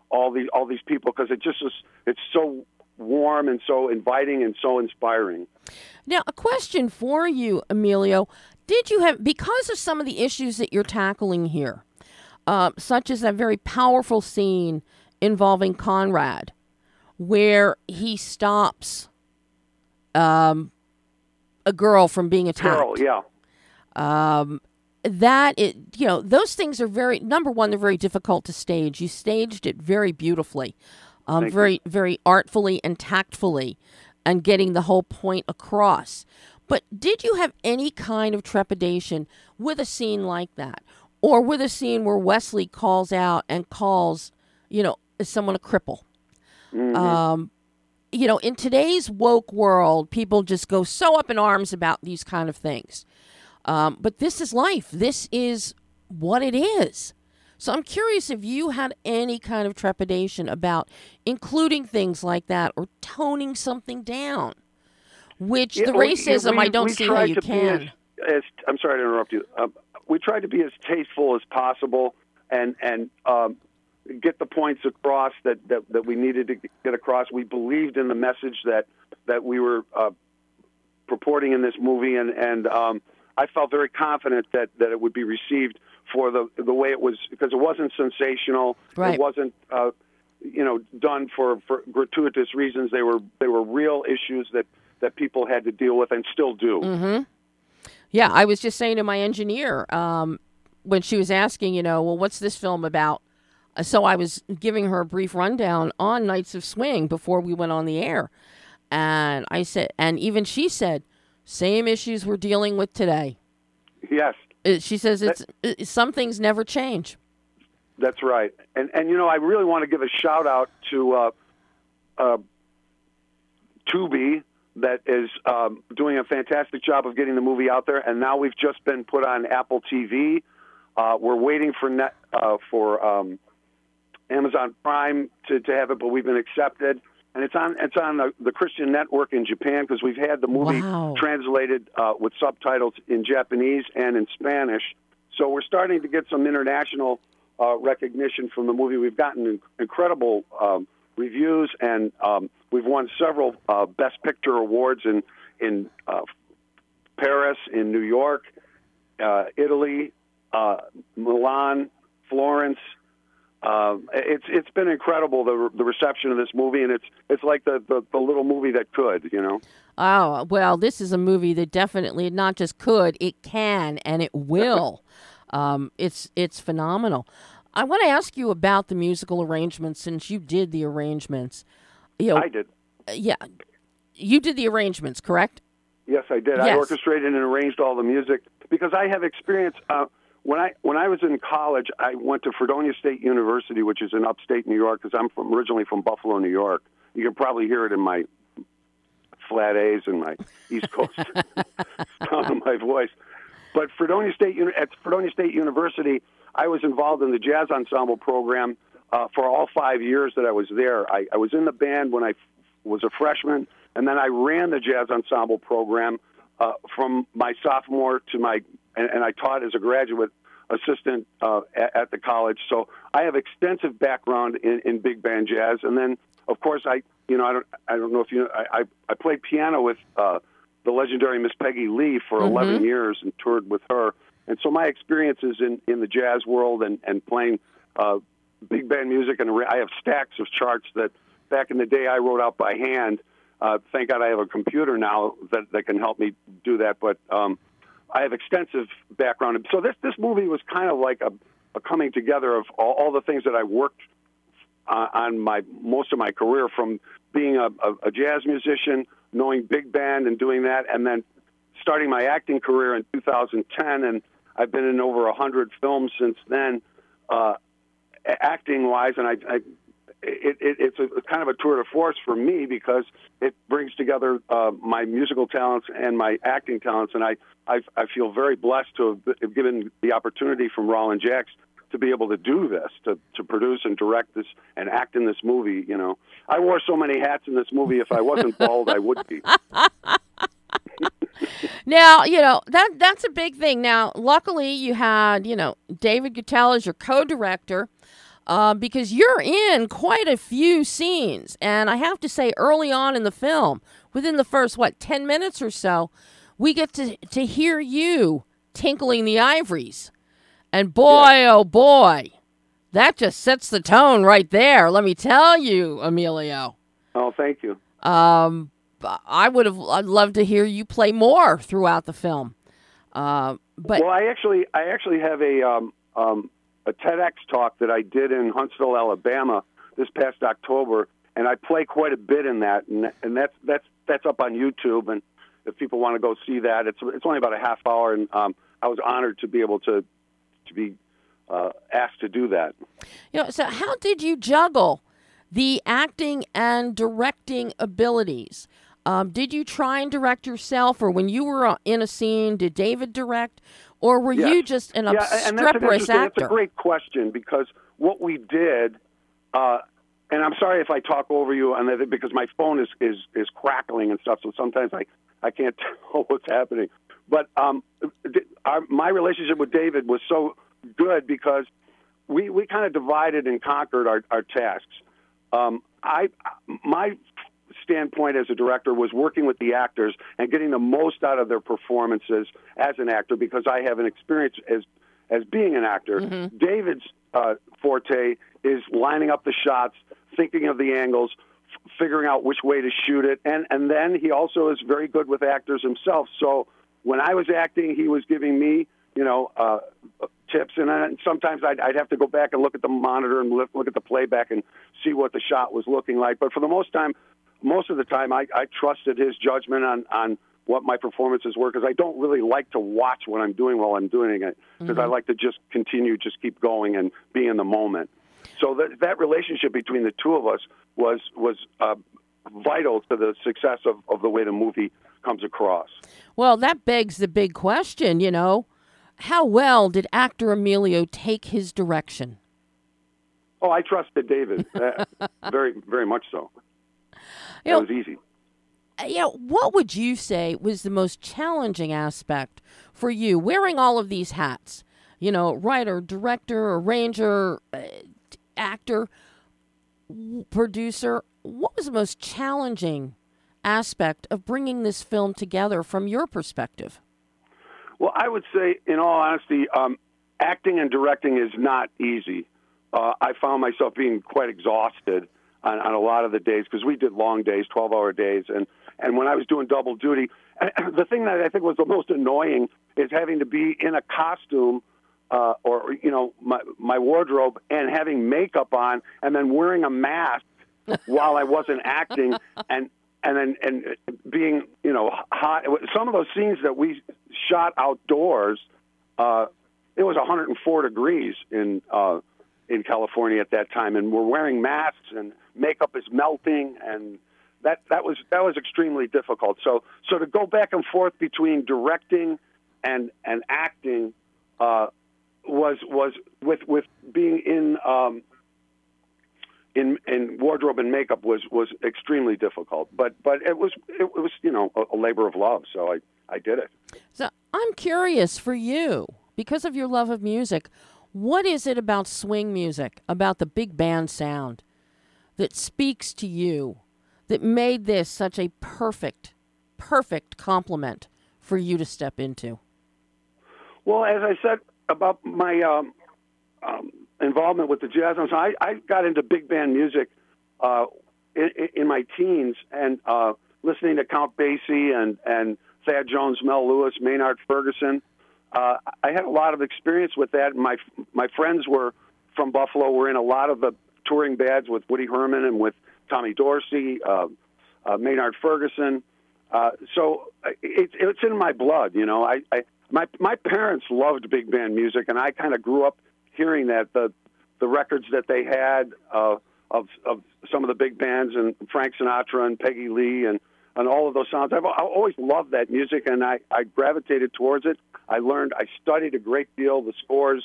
all these all these people because it just was. It's so warm and so inviting and so inspiring.
Now, a question for you, Emilio. Did you have, because of some of the issues that you're tackling here, uh, such as that very powerful scene involving Conrad, where he stops um, a girl from being attacked?
Carol, yeah.
that it you know those things are very number one they're very difficult to stage you staged it very beautifully um,
Thank you.
very very artfully and tactfully and getting the whole point across but did you have any kind of trepidation with a scene like that or with a scene where wesley calls out and calls you know someone a cripple um, you know, in today's woke world, people just go so up in arms about these kind of things. Um, but this is life. This is what it is. So I'm curious if you had any kind of trepidation about including things like that or toning something down. Which the
Yeah, well,
racism,
we-
I don't see how you can.
As, as, I'm sorry to interrupt you. Um, we tried to be as tasteful as possible and and um, get the points across that, that, that we needed to get across. We believed in the message that that we were uh, purporting in this movie, and and um, I felt very confident that, that it would be received for the the way it was because it wasn't sensational.
Right.
It wasn't. Uh, you know, done for, for gratuitous reasons. They were they were real issues that, that people had to deal with and still do.
Mm-hmm. Yeah, I was just saying to my engineer um, when she was asking, you know, well, what's this film about? Uh, So I was giving her a brief rundown on Knights of Swing before we went on the air. And I said, and even she said, same issues we're dealing with today.
Yes,
Uh, She says it's it, some things never change.
that's right. And and you know, I really want to give a shout out to uh, uh, Tubi that is um, doing a fantastic job of getting the movie out there. And now we've just been put on Apple TV. Uh, we're waiting for net uh, for um, Amazon Prime to, to have it, but we've been accepted. And it's on it's on the, the Christian Network in Japan because we've had the movie
Wow.
translated uh, with subtitles in Japanese and in Spanish. So we're starting to get some international uh, recognition from the movie. We've gotten in- incredible um, reviews, and um, we've won several uh, Best Picture awards in in uh, Paris, in New York, uh, Italy, uh, Milan, Florence. Uh, it's it's been incredible the the reception of this movie, and it's it's like the, the, the little movie that could, you know.
Oh, well, this is a movie that definitely not just could, it can and it will. um, it's it's phenomenal. I want to ask you about the musical arrangements since you did the arrangements. You know,
I did.
yeah, you did the arrangements, correct?
Yes, I did. I orchestrated and arranged all the music because I have experience. Uh, when I when I was in college, I went to Fredonia State University, which is in upstate New York, because I'm from originally from Buffalo, New York. You can probably hear it in my flat A's and my East Coast tone of my voice. But Fredonia State at Fredonia State University, I was involved in the jazz ensemble program uh, for all five years that I was there. I, I was in the band when I f- was a freshman, and then I ran the jazz ensemble program uh, from my sophomore to my, and, and I taught as a graduate assistant uh, at, at the college. So I have extensive background in, in big band jazz, and then of course I, you know, I don't, I don't know if you, I, I, I played piano with uh, the legendary Miss Peggy Lee for 11 years and toured with her. And so my experiences in, in the jazz world and, and playing uh, big band music, and I have stacks of charts that back in the day I wrote out by hand. Uh, thank God I have a computer now that, that can help me do that. But um, I have extensive background. So this, this movie was kind of like a, a coming together of all, all the things that I worked uh, on my most of my career from being a, a, a jazz musician, knowing big band and doing that, and then starting my acting career in 2010, and I've been in over a hundred films since then, uh, acting wise, and I, I it, it, it's a kind of a tour de force for me because it brings together uh, my musical talents and my acting talents, and I, I I feel very blessed to have given the opportunity from Roland Jacks to be able to do this, to to produce and direct this and act in this movie. You know, I wore so many hats in this movie. If I wasn't bald, I would be.
Now, you know, that that's a big thing. Now, luckily you had, you know, David Guttel as your co-director. Uh, because you're in quite a few scenes, and I have to say, early on in the film, within the first what ten minutes or so, we get to to hear you tinkling the ivories, and boy, oh boy, that just sets the tone right there. Let me tell you, Emilio.
Oh, thank you.
Um, I would have I'd love to hear you play more throughout the film. Uh, but
well, I actually I actually have a um, um, a TEDx talk that I did in Huntsville, Alabama, this past October, and I play quite a bit in that, and and that's that's that's up on YouTube, and if people want to go see that, it's it's only about a half hour, and um, I was honored to be able to to be uh, asked to do that.
you know, so how did you juggle the acting and directing abilities? Um, did you try and direct yourself, or when you were uh, in a scene, did David direct, or were you just an
yeah, that's an
obstreperous
interesting. That's a great question because what we did, uh, and I'm sorry if I talk over you on that because my phone is is is crackling and stuff. So sometimes I I can't tell what's happening. But um, our, my relationship with David was so good because we we kind of divided and conquered our our tasks. Um, I my standpoint as a director was working with the actors and getting the most out of their performances as an actor because I have an experience as as being an actor. David's uh, forte is lining up the shots, thinking of the angles, f- figuring out which way to shoot it, and and then he also is very good with actors himself. So when I was acting, he was giving me you know uh, tips, and then sometimes I'd, I'd have to go back and look at the monitor and look, look at the playback and see what the shot was looking like. But for the most time, most of the time, I, I trusted his judgment on on what my performances were because I don't really like to watch what I'm doing while I'm doing it because I like to just continue, just keep going and be in the moment. So that that relationship between the two of us was was uh, vital to the success of, of the way the movie comes across.
Well, that begs the big question, you know. How well did actor Emilio take his direction?
Oh, I trusted David uh, very very much so.
You
That
know,
was easy.
Uh, you know, what would you say was the most challenging aspect for you wearing all of these hats? you know, writer, director, arranger, uh, actor, producer. What was the most challenging aspect of bringing this film together from your perspective?
Well, I would say, in all honesty, um, acting and directing is not easy. Uh, I found myself being quite exhausted on, on a lot of the days because we did long days, twelve-hour days, and and when I was doing double duty, the thing that I think was the most annoying is having to be in a costume uh, or you know my my wardrobe and having makeup on and then wearing a mask while I wasn't acting and and then and being you know hot. Some of those scenes that we shot outdoors, uh, it was 104 degrees in uh, in California at that time, and we're wearing masks and makeup is melting and. That, that was that was extremely difficult. So so to go back and forth between directing and and acting uh, was was with with being in um, in in wardrobe and makeup was was extremely difficult. But but it was it was you know a, a labor of love. So I I did it.
So I'm curious for you because of your love of music. What is it about swing music, about the big band sound, that speaks to you, that made this such a perfect, perfect complement for you to step into?
Well, as I said about my um, um, involvement with the jazz I, I got into big band music uh, in, in my teens and uh, listening to Count Basie and, and Thad Jones, Mel Lewis, Maynard Ferguson. Uh, I had a lot of experience with that. My my friends were from Buffalo. Were in a lot of the touring bands with Woody Herman and with Tommy Dorsey, uh, uh, Maynard Ferguson. Uh, so uh, it, it's in my blood, you know. I, I my my parents loved big band music, and I kind of grew up hearing that the the records that they had uh, of of some of the big bands and Frank Sinatra and Peggy Lee and and all of those sounds. I've, I've always loved that music, and I, I gravitated towards it. I learned, I studied a great deal the scores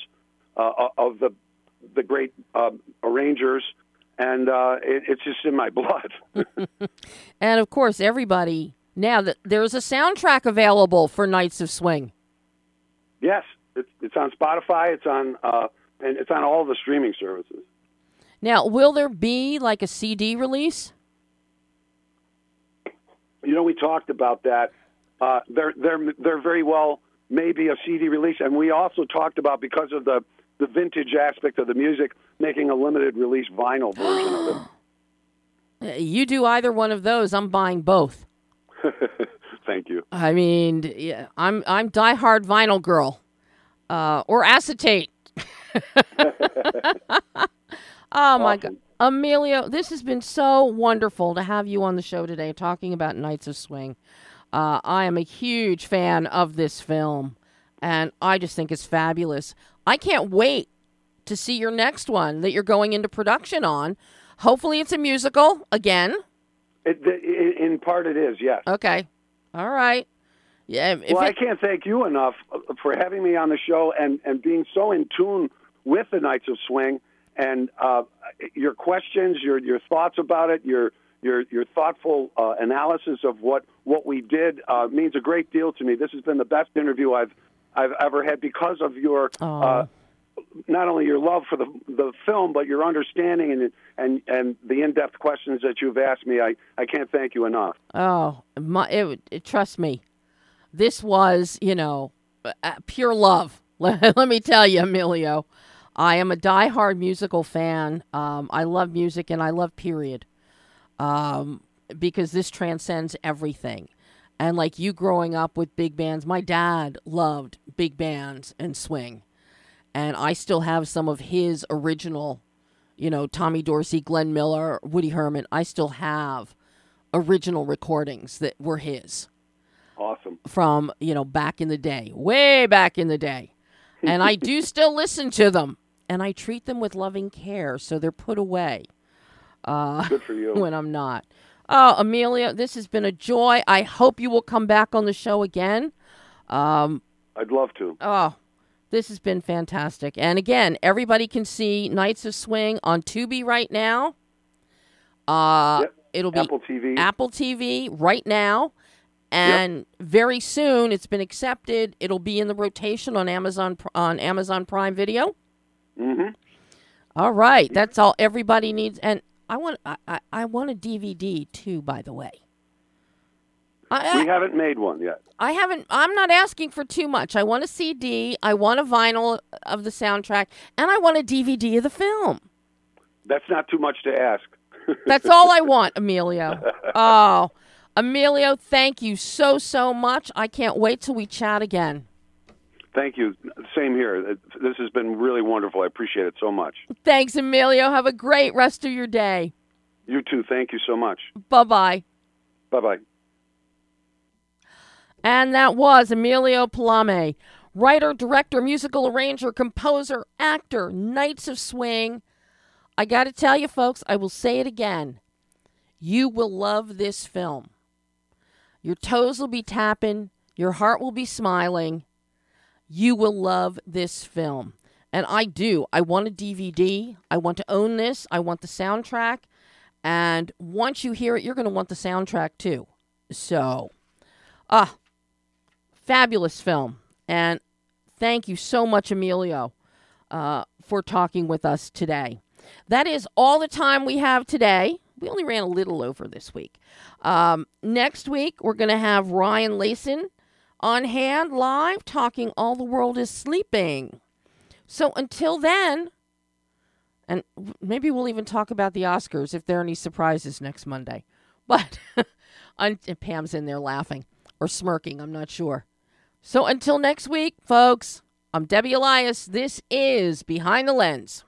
uh, of the the great uh, arrangers, and uh, it, it's just in my blood.
and of course, everybody now that there's a soundtrack available for Knights of Swing.
Yes, it's, it's on Spotify. It's on uh, and it's on all the streaming services.
Now, will there be like a CD release?
You know, we talked about that. Uh, there, there, there very well may be a CD release, and we also talked about because of the the vintage aspect of the music, making a limited release vinyl version of it.
You do either one of those, I'm buying both.
Thank you.
I mean, yeah, I'm I'm diehard vinyl girl, uh, or acetate. oh my God, Emilio, this has been so wonderful to have you on the show today, talking about Knights of Swing. Uh, I am a huge fan of this film, and I just think it's fabulous. I can't wait to see your next one that you're going into production on. Hopefully, it's a musical again.
It, in part, it is. Yes.
Okay. All right. Yeah.
well,
it,
I can't thank you enough for having me on the show and and being so in tune with the Knights of Swing and uh, your questions, your your thoughts about it, your your your thoughtful uh, analysis of what what we did uh, means a great deal to me. This has been the best interview I've I've ever had because of your uh, not only your love for the the film, but your understanding and and and the in depth questions that you've asked me. I I can't thank you enough.
Oh, my, it, it, trust me, this was you know uh, pure love. Let, let me tell you, Emilio. I am a die-hard musical fan. Um, I love music and I love period. Um, because this transcends everything. And like you growing up with big bands, my dad loved big bands and swing. And I still have some of his original, you know, Tommy Dorsey, Glenn Miller, Woody Herman. I still have original recordings that were his.
Awesome.
From, you know, back in the day, way back in the day. And I do still listen to them and I treat them with loving care, so they're put away.
Uh, Good for you.
When I'm not. Oh, Amelia, this has been a joy. I hope you will come back on the show again. Um,
I'd love to.
Oh, this has been fantastic. And again, everybody can see Knights of Swing on Tubi right now. Uh,
yep.
It'll be
Apple TV.
Apple TV right now. And very soon, it's been accepted. It'll be in the rotation on Amazon on Amazon Prime Video.
Mm-hmm.
All right, that's all everybody needs. And I want I, I, I want a DVD too. By the way, I,
We haven't made one yet.
I haven't. I'm not asking for too much. I want a CD. I want a vinyl of the soundtrack, and I want a DVD of the film.
That's not too much to ask.
That's all I want, Emilio. Oh, Emilio, thank you so so much. I can't wait till we chat again.
Thank you. Same here. This has been really wonderful. I appreciate it so much.
Thanks, Emilio. Have a great rest of your day.
You too. Thank you so much.
Bye bye.
Bye bye.
And that was Emilio Palame, writer, director, musical arranger, composer, actor, Knights of Swing. I got to tell you, folks, I will say it again. You will love this film. Your toes will be tapping, your heart will be smiling. You will love this film. And I do. I want a DVD. I want to own this. I want the soundtrack. And once you hear it, you're going to want the soundtrack too. So, ah, fabulous film. And thank you so much, Emilio, uh, for talking with us today. That is all the time we have today. We only ran a little over this week. Um, next week, we're going to have Ryan Layson on hand live talking All the World is Sleeping. So until then, and maybe we'll even talk about the Oscars if there are any surprises next Monday. But eh, Pam's in there laughing or smirking, I'm not sure. So until next week, folks, I'm Debbie Elias. This is Behind the Lens.